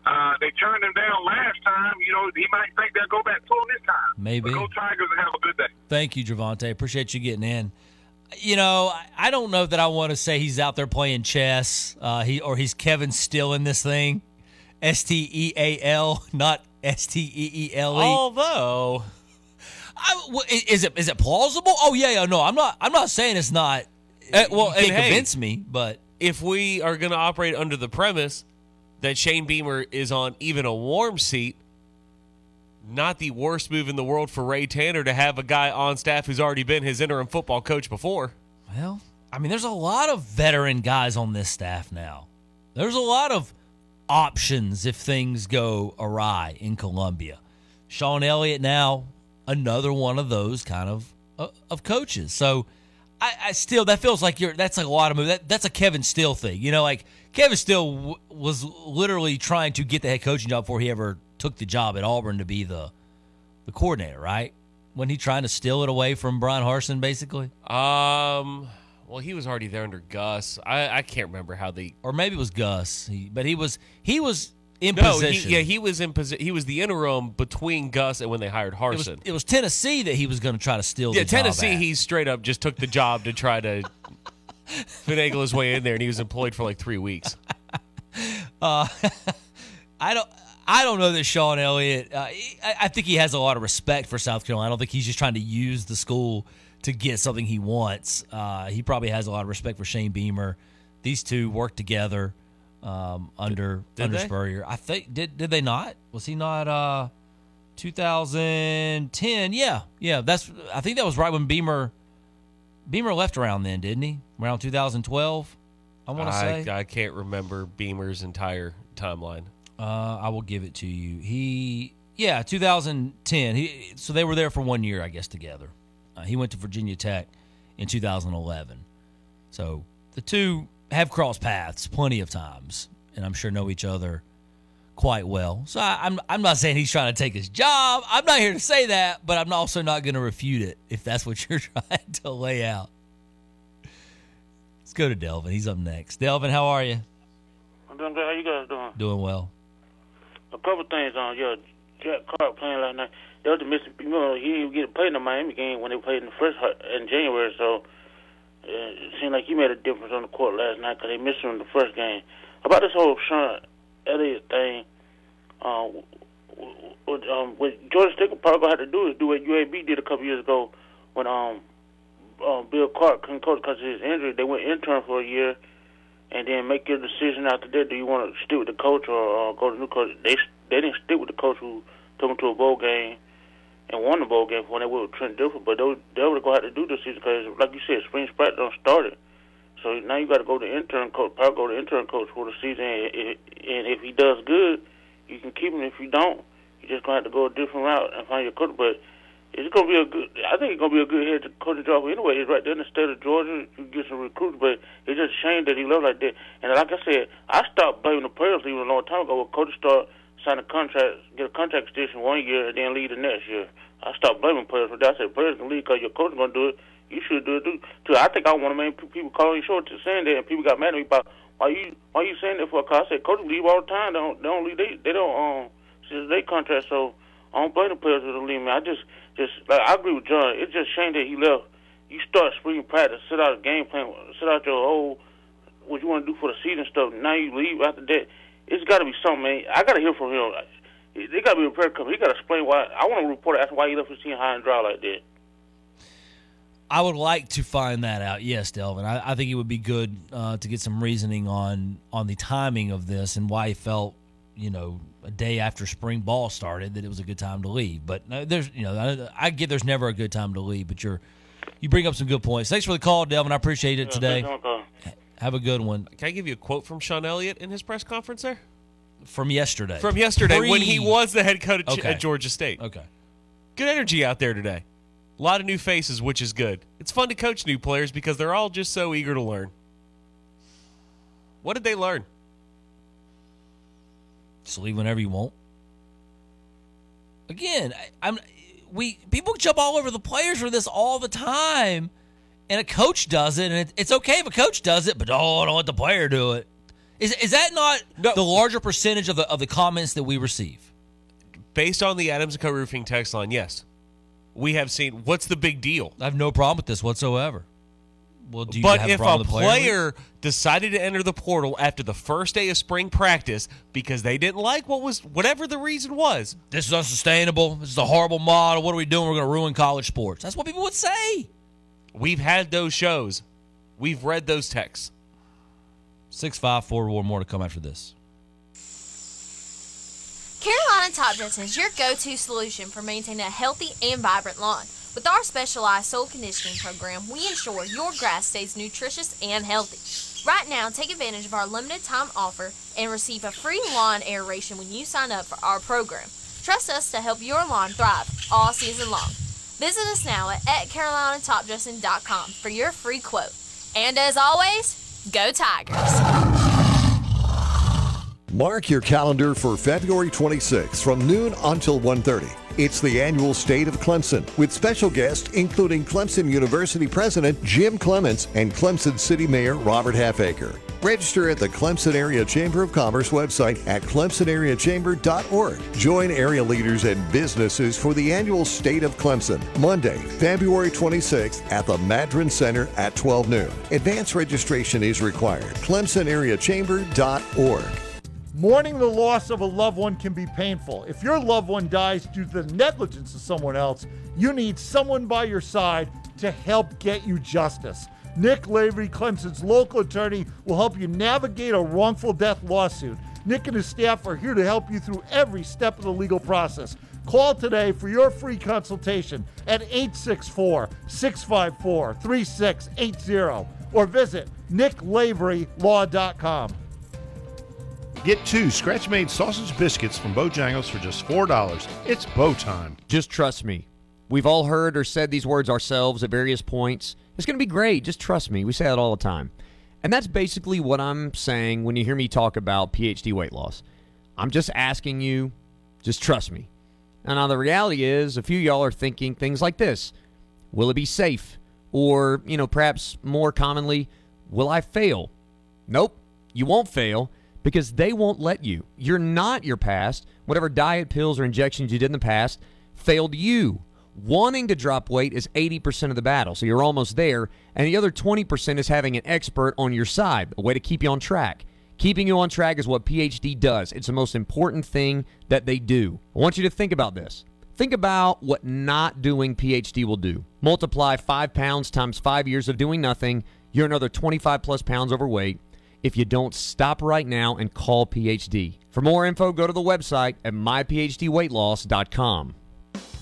[SPEAKER 16] Uh, they turned him down last time. You know, he might think they'll go back to him this time.
[SPEAKER 7] Maybe.
[SPEAKER 16] But go Tigers and have a good day.
[SPEAKER 7] Thank you, Gervonta. Appreciate you getting in. You know, I don't know that I want to say he's out there playing chess, uh, he or he's Kevin Steele in this thing, S T E A L, not S T E E L E.
[SPEAKER 9] Although,
[SPEAKER 7] I, is it is it plausible? Oh yeah, yeah. No, I'm not. I'm not saying it's not.
[SPEAKER 9] Uh, well,
[SPEAKER 7] you
[SPEAKER 9] hey,
[SPEAKER 7] convince me, but
[SPEAKER 9] if we are going to operate under the premise that Shane Beamer is on even a warm seat, not the worst move in the world for Ray Tanner to have a guy on staff who's already been his interim football coach before.
[SPEAKER 7] Well, I mean, there's a lot of veteran guys on this staff now. There's a lot of options if things go awry in Columbia. Shawn Elliott now another one of those kind of uh, of coaches. So I, I still that feels like you're that's like a lot of move. That, that's a Kevin Steele thing. You know, like Kevin Steele w- was literally trying to get the head coaching job before he ever took the job at Auburn to be the the coordinator, right? When he trying to steal it away from Bryan Harsin, basically.
[SPEAKER 9] Um, well, he was already there under Gus. I, I can't remember how they,
[SPEAKER 7] or maybe it was Gus. He, but he was he was in
[SPEAKER 9] no,
[SPEAKER 7] position.
[SPEAKER 9] He, yeah, he was in position. He was the interim between Gus and when they hired
[SPEAKER 7] it was,
[SPEAKER 9] Harsin.
[SPEAKER 7] it was Tennessee that he was going to try to steal.
[SPEAKER 9] yeah,
[SPEAKER 7] the job
[SPEAKER 9] Tennessee. He straight up just took the job to try to finagle his way in there, and he was employed for like three weeks.
[SPEAKER 7] Uh, I don't. I don't know that Shawn Elliott. Uh, I, I think he has a lot of respect for South Carolina. I don't think he's just trying to use the school to get something he wants. Uh, he probably has a lot of respect for Shane Beamer. These two worked together um, under
[SPEAKER 9] Did
[SPEAKER 7] under
[SPEAKER 9] they?
[SPEAKER 7] Spurrier. I think did did they not? Was he not? Uh, 2010. Yeah, yeah. That's. I think that was right when Beamer Beamer left around then, didn't he? Around 2012. I want to say.
[SPEAKER 9] I can't remember Beamer's entire timeline.
[SPEAKER 7] Uh, I will give it to you. He, yeah, 2010. He, so they were there for one year, I guess, together. Uh, he went to Virginia Tech in 2011. So the two have crossed paths plenty of times, and I'm sure know each other quite well. So I, I'm, I'm not saying he's trying to take his job. I'm not here to say that, but I'm also not going to refute it if that's what you're trying to lay out. Let's go to Delvin. He's up next. Delvin, how are you?
[SPEAKER 17] I'm doing good. How you guys doing?
[SPEAKER 7] Doing well.
[SPEAKER 17] A couple things on yeah, Jack Clark playing last night. That was missing. You know, he didn't get played in the Miami game when they played in the first in January. So uh, it seemed like he made a difference on the court last night because they missed him in the first game. About this whole Shawn Elliott thing, uh, what, um, what Georgia State probably have to do is do what UAB did a couple years ago when um, um Bill Clark couldn't coach because of his injury. They went intern for a year and then make your decision after that. Do you want to stick with the coach or uh, go to new coach? They they didn't stick with the coach who took them to a bowl game and won the bowl game when they were with Trent Dilfer. But they, they were going to have to do this season because, like you said, spring practice don't started. So now you got to go to intern coach. Probably go to intern coach for the season, and, and if he does good, you can keep him. If you don't, you just gonna have to go a different route and find your coach. But it's gonna be a good. I think it's gonna be a good head coaching job anyway. He's right there in the state of Georgia. You get some recruits, but it's just a shame that he left like that. And like I said, I stopped blaming the players even a long time ago. When coaches start sign a contract, get a contract extension one year, and then leave the next year. I stopped blaming players for that. I said players can leave because your coach is gonna do it. You should do it too. too. I think I want to make people calling you short to saying that, and people got mad at me about why you why you saying that for? A cause I said coaches leave all the time. They don't they don't leave. They they don't um since they contract. So I don't blame the players for the leaving. I just just like I agree with John. It's just shame that he left. You start spring practice, sit out a game plan, sit out your whole what you want to do for the season stuff. Now you leave after that. It's got to be something, man. I got to hear from him. They got to be a prayer company. He got to explain why. I want to report asking why he left his team high and dry like that.
[SPEAKER 7] I would like to find that out. Yes, Delvin. I, I think it would be good uh, to get some reasoning on on the timing of this and why he felt, you know, a day after spring ball started that it was a good time to leave. But there's, you know, I, I get there's never a good time to leave. But you're you bring up some good points. Thanks for the call, Delvin. I appreciate it today. Have a good one.
[SPEAKER 9] Can I give you a quote from Shawn Elliott in his press conference there?
[SPEAKER 7] From yesterday.
[SPEAKER 9] From yesterday
[SPEAKER 7] Free.
[SPEAKER 9] when he was the head coach
[SPEAKER 7] Okay.
[SPEAKER 9] at Georgia State.
[SPEAKER 7] Okay.
[SPEAKER 9] Good energy out there today. A lot of new faces, which is good. It's fun to coach new players because they're all just so eager to learn. What did they learn?
[SPEAKER 7] Just leave whenever you want. Again, I, I'm we people jump all over the players for this all the time, and a coach does it, and it, it's okay if a coach does it, but oh, don't let the player do it. Is is that not the larger percentage of the of the comments that we receive?
[SPEAKER 9] Based on the Adams and Co Roofing text line, yes. We have seen what's the big deal?
[SPEAKER 7] I have no problem with this whatsoever. Well, do you
[SPEAKER 9] but
[SPEAKER 7] have
[SPEAKER 9] if
[SPEAKER 7] problem
[SPEAKER 9] a
[SPEAKER 7] player?
[SPEAKER 9] player decided to enter the portal after the first day of spring practice because they didn't like what was whatever the reason was,
[SPEAKER 7] this is unsustainable. This is a horrible model. What are we doing? We're going to ruin college sports. That's what people would say.
[SPEAKER 9] we've had those shows. We've read those texts.
[SPEAKER 7] Six five four one more to come after this.
[SPEAKER 18] Carolina Top Dressing is your go-to solution for maintaining a healthy and vibrant lawn. With our specialized soil conditioning program, we ensure your grass stays nutritious and healthy. Right now, take advantage of our limited time offer and receive a free lawn aeration when you sign up for our program. Trust us to help your lawn thrive all season long. Visit us now at, at carolinatopdressing.com for your free quote. And as always, go Tigers!
[SPEAKER 19] Mark your calendar for February 26th from noon until 1:30. It's the annual State of Clemson with special guests including Clemson University President Jim Clements and Clemson City Mayor Robert Halfacre. Register at the Clemson Area Chamber of Commerce website at clemsonareachamber.org. Join area leaders and businesses for the annual State of Clemson, Monday, February 26th at the Madren Center at 12 noon. Advance registration is required. clemsonareachamber.org.
[SPEAKER 20] Mourning the loss of a loved one can be painful. If your loved one dies due to the negligence of someone else, you need someone by your side to help get you justice. Nick Lavery, Clemson's local attorney, will help you navigate a wrongful death lawsuit. Nick and his staff are here to help you through every step of the legal process. Call today for your free consultation at 864 654 3680 or visit nicklaverylaw.com.
[SPEAKER 21] Get two scratch made sausage biscuits from Bojangles for just $4. It's bow time.
[SPEAKER 10] Just trust me. We've all heard or said these words ourselves at various points. It's going to be great. Just trust me. We say that all the time. And that's basically what I'm saying when you hear me talk about PhD weight loss. I'm just asking you, just trust me. And now the reality is, a few y'all are thinking things like this Will it be safe? Or, you know, perhaps more commonly, will I fail? Nope, you won't fail because they won't let you. You're not your past. Whatever diet, pills, or injections you did in the past failed you. Wanting to drop weight is 80% of the battle, so you're almost there. And the other 20% is having an expert on your side, a way to keep you on track. Keeping you on track is what PhD does. It's the most important thing that they do. I want you to think about this. Think about what not doing PhD will do. Multiply five pounds times five years of doing nothing, you're another 25 plus pounds overweight if you don't stop right now and call PhD. For more info, go to the website at myphdweightloss.com.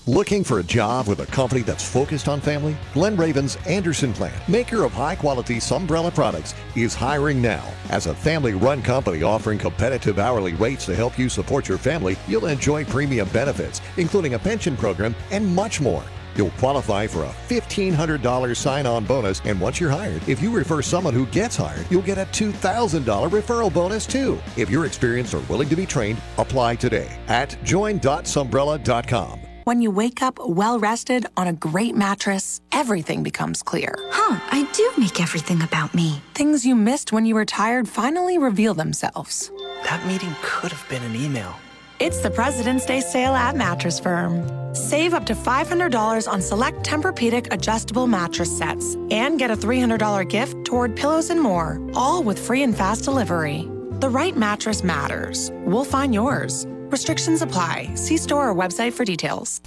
[SPEAKER 19] Looking for a job with a company that's focused on family? Glen Raven's Anderson Plant, maker of high quality Sunbrella products, is hiring now. As a family run company offering competitive hourly rates to help you support your family, you'll enjoy premium benefits, including a pension program and much more. You'll qualify for a $1,500 sign on bonus, and once you're hired, if you refer someone who gets hired, you'll get a $2,000 referral bonus too. If you're experienced or willing to be trained, apply today at join.sunbrella.com.
[SPEAKER 22] When you wake up well rested on a great mattress, everything becomes clear.
[SPEAKER 23] Huh, I do make everything about me.
[SPEAKER 22] Things you missed when you were tired finally reveal themselves.
[SPEAKER 24] That meeting could have been an email.
[SPEAKER 22] It's the President's Day sale at Mattress Firm. Save up to $500 on select Tempur-Pedic adjustable mattress sets and get a $300 gift toward pillows and more, all with free and fast delivery. The right mattress matters. We'll find yours. Restrictions apply. See store or website for details.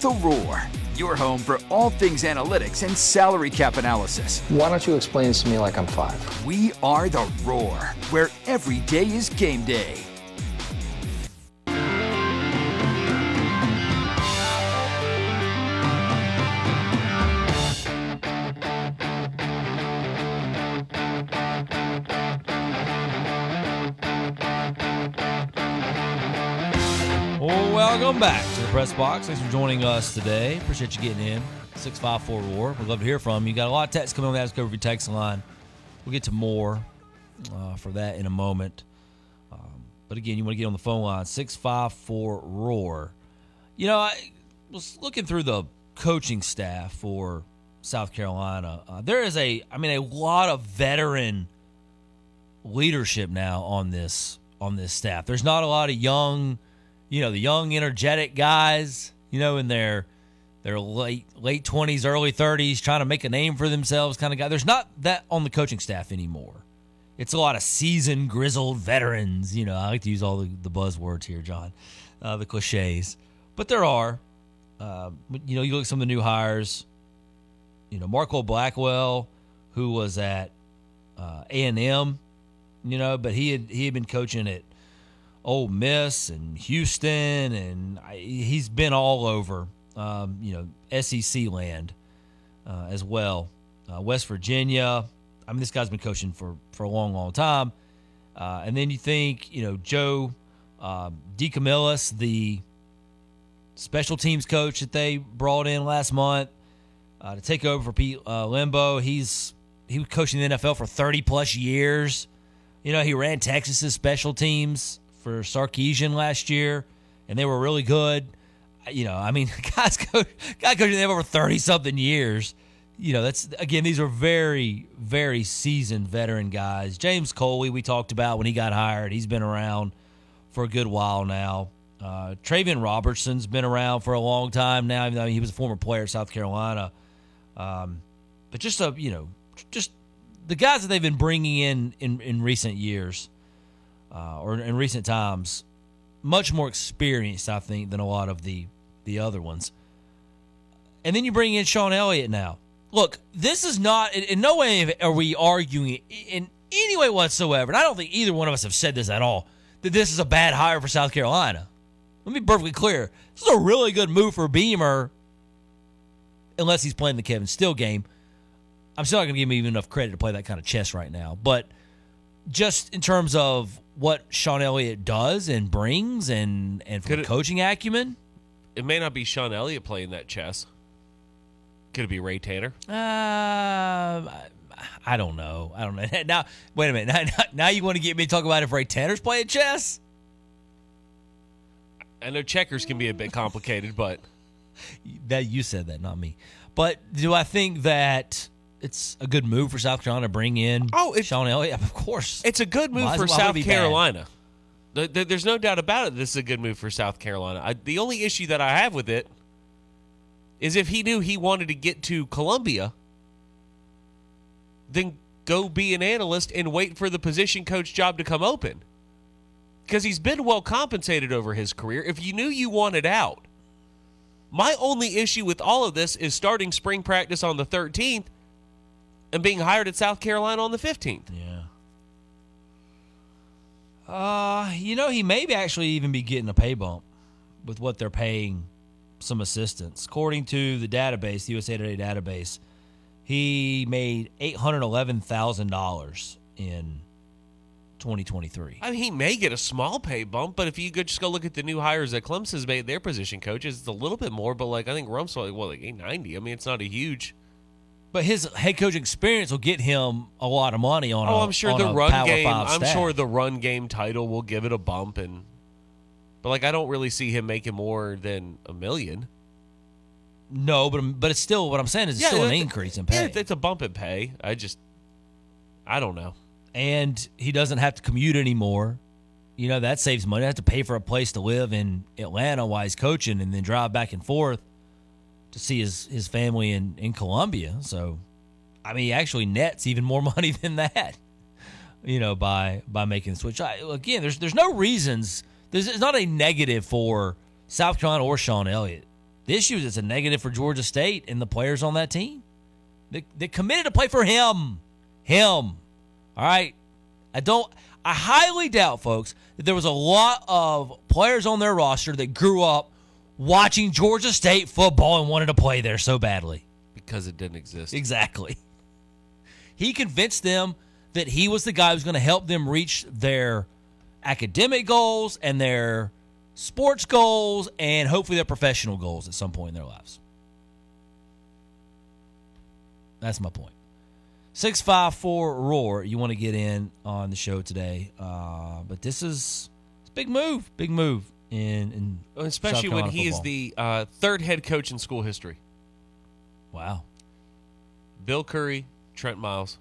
[SPEAKER 1] The Roar, your home for all things analytics and salary cap analysis.
[SPEAKER 25] Why don't you explain this to me like I'm five?
[SPEAKER 1] We are The Roar, where every day is game day.
[SPEAKER 7] Press box. Thanks for joining us today. Appreciate you getting in. 654 Roar. We'd love to hear from you. Got a lot of texts coming on the Ask Overview text line. We'll get to more uh, for that in a moment. Um, but again, you want to get on the phone line 654 Roar. You know, I was looking through the coaching staff for South Carolina. Uh, there is a, I mean, a lot of veteran leadership now on this on this staff. There's not a lot of young you know, the young, energetic guys, you know, in their their late late twenties, early thirties, trying to make a name for themselves, kind of guy. There's not that on the coaching staff anymore. It's a lot of seasoned, grizzled veterans. You know, I like to use all the, the buzzwords here, John, uh, the cliches, but there are. Uh, you know, you look at some of the new hires. You know, Marco Blackwell, who was at uh, A and M, you know, but he had he had been coaching at Ole Miss and Houston, and I, he's been all over, um, you know, SEC land uh, as well. Uh, West Virginia. I mean, this guy's been coaching for, for a long, long time. Uh, and then you think, you know, Joe uh, DeCamillis, the special teams coach that they brought in last month uh, to take over for Pete uh, Lembo. He's he was coaching the NFL for 30 plus years. You know, he ran Texas's special teams for Sarkisian last year, and they were really good. You know, I mean, guys, coach, guy coaching them over thirty something years. You know, that's again, these are very, very seasoned veteran guys. James Coley, we talked about when he got hired. He's been around for a good while now. Uh, Travian Robertson's been around for a long time now, even though he was a former player at South Carolina. Um, but just a, you know, just the guys that they've been bringing in in, in recent years uh, or in recent times, much more experienced, I think, than a lot of the the other ones. And then you bring in Shawn Elliott now. Look, this is not in, in no way are we arguing in any way whatsoever. And I don't think either one of us have said this at all that this is a bad hire for South Carolina. Let me be perfectly clear. This is a really good move for Beamer, unless he's playing the Kevin Steele game. I'm still not going to give him even enough credit to play that kind of chess right now. But just in terms of what Shawn Elliott does and brings and and from
[SPEAKER 9] Could it-
[SPEAKER 7] coaching acumen.
[SPEAKER 9] It may not be Shawn Elliott playing that chess. Could it be Ray Tanner?
[SPEAKER 7] Uh, I don't know. I don't know. Now, wait a minute. Now, now you want to get me to talk about if Ray Tanner's playing chess?
[SPEAKER 9] I know checkers can be a bit complicated, but
[SPEAKER 7] That you said that, not me. But do I think that it's a good move for South Carolina to bring in
[SPEAKER 9] oh, it's,
[SPEAKER 7] Shawn Elliott? Of course,
[SPEAKER 9] it's a good move
[SPEAKER 7] Why-
[SPEAKER 9] for
[SPEAKER 7] it
[SPEAKER 9] South? Carolina. Th- th- There's no doubt about it. This is a good move for South Carolina. I, the only issue that I have with it is if he knew he wanted to get to Columbia, then go be an analyst and wait for the position coach job to come open. Because he's been well compensated over his career. If you knew you wanted out, my only issue with all of this is starting spring practice on the 13th and being hired at South Carolina on the 15th.
[SPEAKER 7] Yeah. Uh, you know, he may be actually even be getting a pay bump with what they're paying some assistants. According to the database, the USA Today database, he made eight hundred eleven thousand dollars in 2023.
[SPEAKER 9] I mean, he may get a small pay bump, but if you could just go look at the new hires that Clemson's made, their position coaches, it's a little bit more. But like I think Rumsfeld, well, like eight ninety. I mean, it's not a huge.
[SPEAKER 7] But his head coaching experience will get him a lot of money on.
[SPEAKER 9] Oh,
[SPEAKER 7] i
[SPEAKER 9] I'm sure the run game. I'm sure the run game title will give it a bump, and but like I don't really see him making more than a million.
[SPEAKER 7] No, but but it's still what I'm saying is it's still an increase in pay.
[SPEAKER 9] Yeah, it's a bump in pay. I just, I don't know.
[SPEAKER 7] and he doesn't have to commute anymore. You know that saves money. I have to pay for a place to live in Atlanta while he's coaching, and then drive back and forth to see his his family in in Columbia. So, I mean, he actually nets even more money than that. You know, by by making the switch. I, again, there's there's no reasons. There's it's not a negative for South Carolina or Shawn Elliott. The issue is it's a negative for Georgia State and the players on that team. They, they committed to play for him. Him. All right. I don't. I highly doubt, folks, that there was a lot of players on their roster that grew up watching Georgia State football and wanted to play there so badly.
[SPEAKER 9] Because it didn't exist.
[SPEAKER 7] Exactly. He convinced them that he was the guy who was going to help them reach their academic goals and their sports goals and hopefully their professional goals at some point in their lives. That's my point. 654 Roar, you want to get in on the show today. Uh, but this is big move. Big move in, in
[SPEAKER 9] Especially when he is the uh, third head coach in school history.
[SPEAKER 7] Wow.
[SPEAKER 9] Bill Curry, Trent Miles,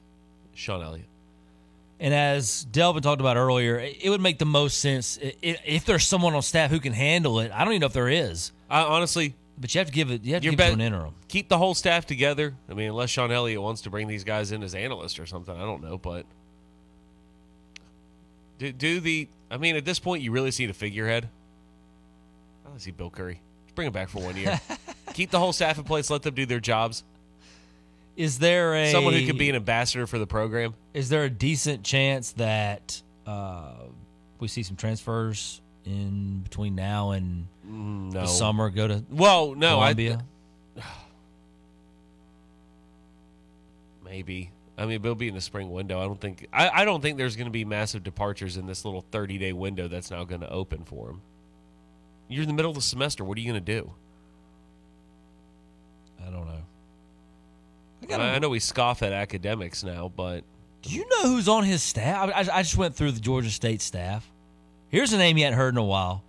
[SPEAKER 9] Shawn Elliott.
[SPEAKER 7] And as Delvin talked about earlier, it would make the most sense if there's someone on staff who can handle it. I don't even know if there is.
[SPEAKER 9] I honestly,
[SPEAKER 7] but you have to give it. You have to give it to an interim.
[SPEAKER 9] Keep the whole staff together. I mean, unless Shawn Elliott wants to bring these guys in as analysts or something, I don't know. But do, do the. I mean, at this point, you really see the figurehead. I don't see Bill Curry. Bring him back for one year. Keep the whole staff in place. Let them do their jobs.
[SPEAKER 7] Is there a
[SPEAKER 9] Someone who could be an ambassador for the program.
[SPEAKER 7] Is there a decent chance that uh, we see some transfers in between now and
[SPEAKER 9] no.
[SPEAKER 7] the summer? Go to
[SPEAKER 9] Well, no, I-
[SPEAKER 7] Columbia.
[SPEAKER 9] Maybe. I mean, it'll be in the spring window. I don't think. I, I don't think there's going to be massive departures in this little 30 day window that's now going to open for him. You're in the middle of the semester. What are you going to do?
[SPEAKER 7] I don't know.
[SPEAKER 9] I, I know we scoff at academics now, but
[SPEAKER 7] Do you know who's on his staff? I, I just went through the Georgia State staff. Here's a name you hadn't heard in a while,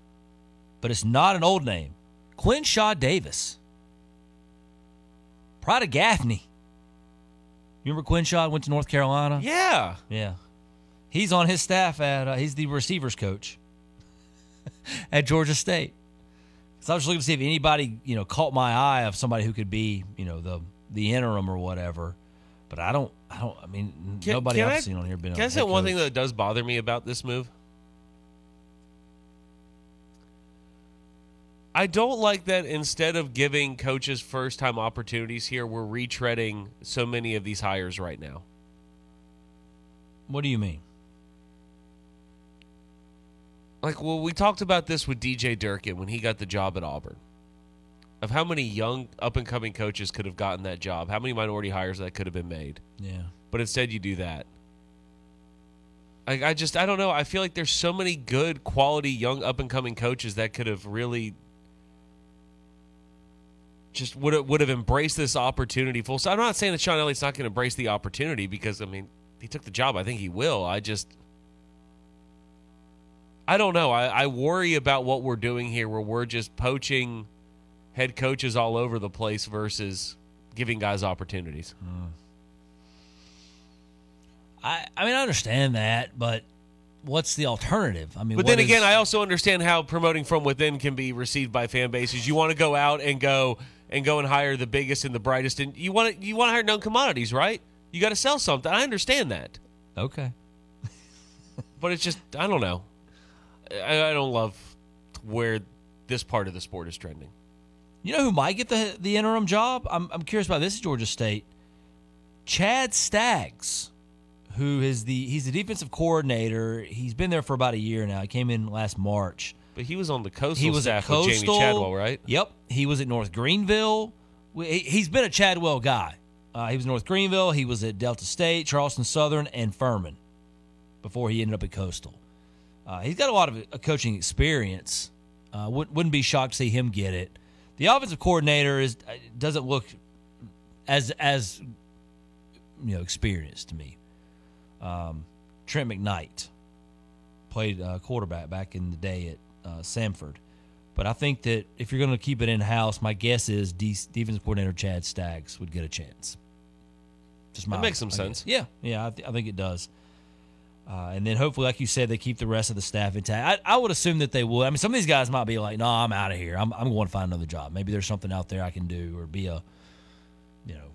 [SPEAKER 7] but it's not an old name. Quinshad Davis. Pride of Gaffney. You remember Quinshad went to North Carolina?
[SPEAKER 9] Yeah.
[SPEAKER 7] Yeah. He's on his staff at, uh, he's the receivers coach at Georgia State. So I was looking to see if anybody, you know, caught my eye of somebody who could be, you know, the the interim or whatever. But I don't, I don't, I mean,
[SPEAKER 9] Can-
[SPEAKER 7] nobody
[SPEAKER 9] can
[SPEAKER 7] I've
[SPEAKER 9] I-
[SPEAKER 7] seen on here been
[SPEAKER 9] Can I say one thing that does bother me about this move? I don't like that instead of giving coaches first time opportunities here, we're retreading so many of these hires right now.
[SPEAKER 7] What do you mean?
[SPEAKER 9] Like, well, we talked about this with DJ Durkin when he got the job at Auburn. Of how many young up and coming coaches could have gotten that job, how many minority hires that could have been made.
[SPEAKER 7] Yeah.
[SPEAKER 9] But instead, you do that. I, I just, I don't know. I feel like there's so many good, quality, young up and coming coaches that could have really just would have, would have embraced this opportunity full. So I'm not saying that Shawn Elliott's not going to embrace the opportunity because I mean he took the job. I think he will. I just I don't know. I, I worry about what we're doing here, where we're just poaching head coaches all over the place versus giving guys opportunities.
[SPEAKER 7] I, I mean, I understand that, but what's the alternative? I mean,
[SPEAKER 9] But then
[SPEAKER 7] is-
[SPEAKER 9] again, I also understand how promoting from within can be received by fan bases. You want to go out and go and go and hire the biggest and the brightest, and you want to you want to hire known commodities, right? You got to sell something. I understand that,
[SPEAKER 7] okay.
[SPEAKER 9] but it's just I don't know. I, I don't love where this part of the sport is trending.
[SPEAKER 7] You know who might get the the interim job? I'm I'm curious about this at Georgia State. Chad Staggs, who is the he's the defensive coordinator. He's been there for about a year now. He came in last March.
[SPEAKER 9] But he was on the coastal
[SPEAKER 7] he was
[SPEAKER 9] staff
[SPEAKER 7] at
[SPEAKER 9] with Jamie Chadwell, right?
[SPEAKER 7] Yep. He was at North Greenville. He- He's been a Chadwell guy. Uh, he was North Greenville. He was at Delta State, Charleston Southern, and Furman before he ended up at Coastal. Uh, he's got a lot of uh, coaching experience. Uh, wouldn't, wouldn't be shocked to see him get it. The offensive coordinator is uh, doesn't look as as you know experienced to me. Um, Trent McKnight played uh, quarterback back in the day at uh, Samford. But I think that if you're going to keep it in house, my guess is D- defensive coordinator Chad Staggs would get a chance. Just my
[SPEAKER 9] That makes some
[SPEAKER 7] I guess.
[SPEAKER 9] sense.
[SPEAKER 7] Yeah, yeah, I, th- I think it does. Uh, and then hopefully, like you said, they keep the rest of the staff intact. I, I would assume that they would. I mean, some of these guys might be like, "No, I'm out of here. I'm, I'm going to find another job. Maybe there's something out there I can do, or be a, you know,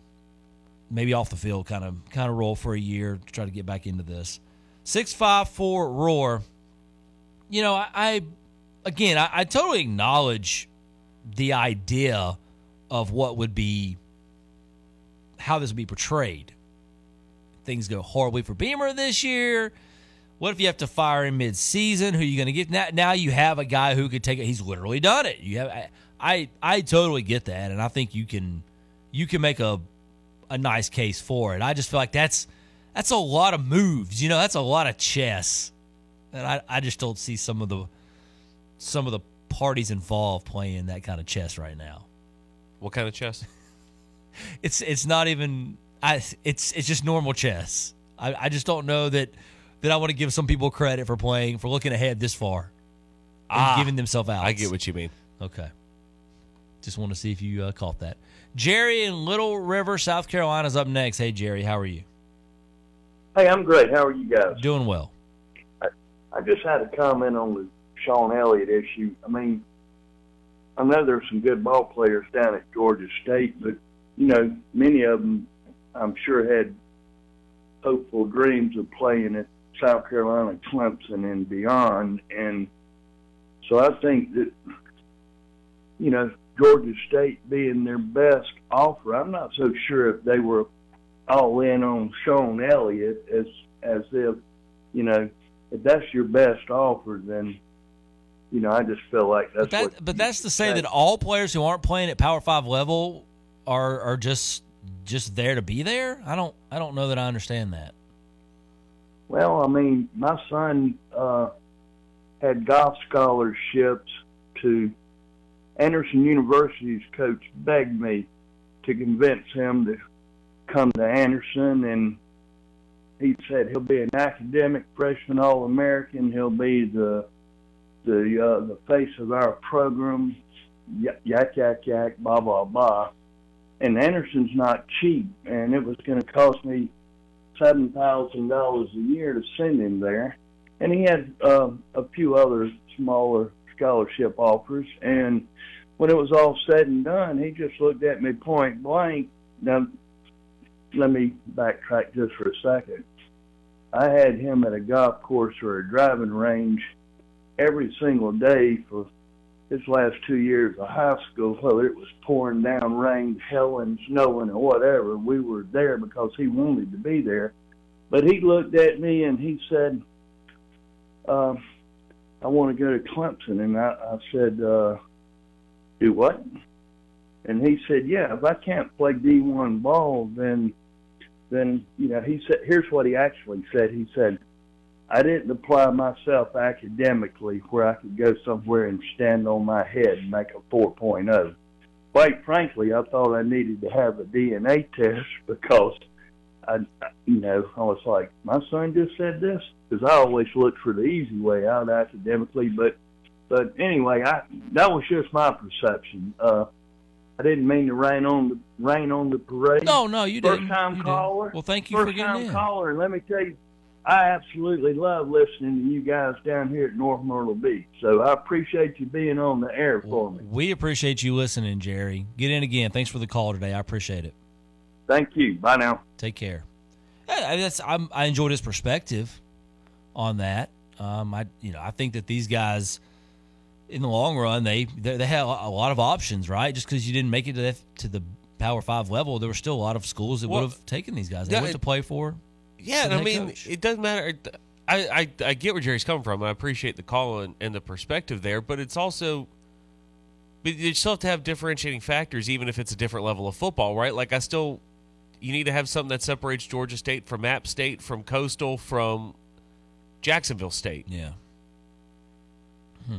[SPEAKER 7] maybe off the field kind of kind of roll for a year to try to get back into this." Six five four roar. You know, I, I again, I, I totally acknowledge the idea of what would be how this would be portrayed. Things go horribly for Beamer this year. What if you have to fire him mid-season? Who are you going to get? Now, now you have a guy who could take it. He's literally done it. You have, I, I, I totally get that, and I think you can, you can make a, a nice case for it. I just feel like that's, that's a lot of moves. You know, that's a lot of chess, and I, I just don't see some of the, some of the parties involved playing that kind of chess right now.
[SPEAKER 9] What kind of chess?
[SPEAKER 7] it's it's not even I it's it's just normal chess. I, I just don't know that that I want to give some people credit for playing for looking ahead this far and
[SPEAKER 9] Ah,
[SPEAKER 7] giving themselves out.
[SPEAKER 9] I get what you mean.
[SPEAKER 7] Okay. Just want to see if you uh, caught that. Jerry in Little River, South Carolina is up next. Hey Jerry, how are you?
[SPEAKER 26] Hey, I'm great. How are you guys?
[SPEAKER 7] Doing well.
[SPEAKER 26] I just had a comment on the Shawn Elliott issue. I mean, I know there's some good ball players down at Georgia State, but you know, many of them, I'm sure, had hopeful dreams of playing at South Carolina, Clemson, and beyond. And so I think that, you know, Georgia State being their best offer, I'm not so sure if they were all in on Shawn Elliott as as if, you know, if that's your best offer, then you know I just feel like that's
[SPEAKER 7] But that,
[SPEAKER 26] what.
[SPEAKER 7] but that's to say that all players who aren't playing at Power Five level are are just just there to be there. I don't I don't know that I understand that.
[SPEAKER 26] Well, I mean, my son uh, had golf scholarships to Anderson University's coach begged me to convince him to come to Anderson, and he said he'll be an academic freshman All American. He'll be the the uh, the face of our program. Yak yak yak yak, blah blah blah. And Anderson's not cheap, and it was going to cost me seven thousand dollars a year to send him there, and he had uh, a few other smaller scholarship offers. And when it was all said and done, he just looked at me point blank. Now, let me backtrack just for a second. I had him at a golf course or a driving range every single day for his last two years of high school, whether it was pouring down rain, hailing, snowing, or whatever, we were there because he wanted to be there. But he looked at me and he said, uh, I want to go to Clemson. And I, I said, uh, Do what? And he said, Yeah, if I can't play D1 ball, then, then, you know, he said, here's what he actually said. He said, I didn't apply myself academically where I could go somewhere and stand on my head and make a 4.0. Quite frankly, I thought I needed to have a DNA test because I, you know, I was like, my son just said this because I always look for the easy way out academically. But, but anyway, I that was just my perception. Uh, I didn't mean to rain on the rain on the parade.
[SPEAKER 7] No, no, you
[SPEAKER 26] First
[SPEAKER 7] didn't.
[SPEAKER 26] time
[SPEAKER 7] You didn't.
[SPEAKER 26] caller.
[SPEAKER 7] Well, thank you
[SPEAKER 26] First
[SPEAKER 7] for getting
[SPEAKER 26] time
[SPEAKER 7] in.
[SPEAKER 26] caller, and let me tell you, I absolutely love listening to you guys down here at North Myrtle Beach. So I appreciate you being on the air for me.
[SPEAKER 7] We appreciate you listening, Jerry. Get in again. Thanks for the call today. I appreciate it.
[SPEAKER 26] Thank you. Bye now.
[SPEAKER 7] Take care. Yeah, I- that's I'm, I enjoyed his perspective on that. Um, I you know I think that these guys, in the long run, they they, they had a lot of options, right? Just because you didn't make it to the, to the Power Five level, there were still a lot of schools that
[SPEAKER 9] Well,
[SPEAKER 7] would have taken these guys. They
[SPEAKER 9] yeah,
[SPEAKER 7] went to play for.
[SPEAKER 9] Yeah, and I mean,
[SPEAKER 7] coach.
[SPEAKER 9] it doesn't matter. I, I, I get where Jerry's coming from. I appreciate the call and, and the perspective there, but it's also but you still have to have differentiating factors, even if it's a different level of football, right? Like I still, you need to have something that separates Georgia State from App State, from Coastal, from Jacksonville State.
[SPEAKER 7] Yeah. Hmm.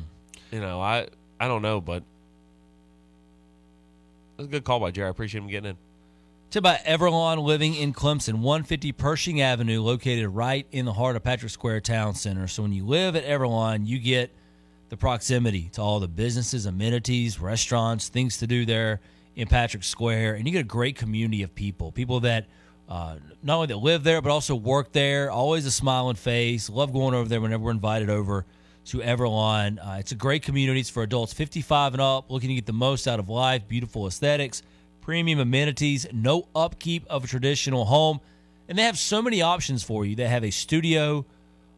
[SPEAKER 9] You know, I I don't know, but that's a good call by Jerry. I appreciate him getting in.
[SPEAKER 7] It's about Everlawn living in Clemson, 150 Pershing Avenue, located right in the heart of Patrick Square Town Center. So when you live at Everlawn, you get the proximity to all the businesses, amenities, restaurants, things to do there in Patrick Square, and you get a great community of people, people that uh, not only that live there but also work there. Always a smiling face. Love going over there whenever we're invited over to Everlawn. Uh, it's a great community. It's for adults 55 and up, looking to get the most out of life. Beautiful aesthetics, premium amenities, no upkeep of a traditional home, and they have so many options for you. They have a studio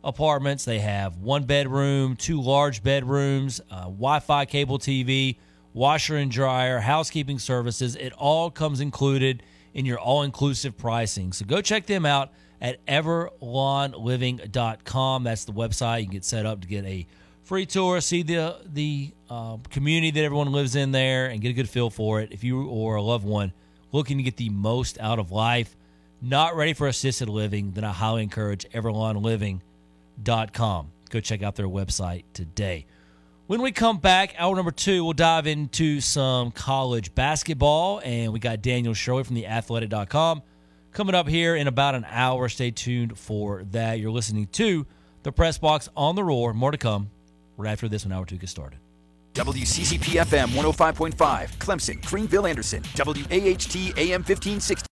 [SPEAKER 7] apartments. They have one bedroom, two large bedrooms, uh, Wi Fi cable TV, washer and dryer, housekeeping services. It all comes included in your all inclusive pricing. So go check them out at everlawnliving.com. That's the website. You can get set up to get a free tour, see the the uh, community that everyone lives in there, and get a good feel for it. If you or a loved one looking to get the most out of life, not ready for assisted living, then I highly encourage Everlawn Living com. Go check out their website today. When we come back, hour number two, we'll dive into some college basketball, and we got Daniel Shirley from the athletic.com coming up here in about an hour. Stay tuned for that. You're listening to the Press Box on the Roar. More to come right after this when hour two gets started.
[SPEAKER 1] WCCP FM 105.5, Clemson, Greenville, Anderson, WAHT AM 1560.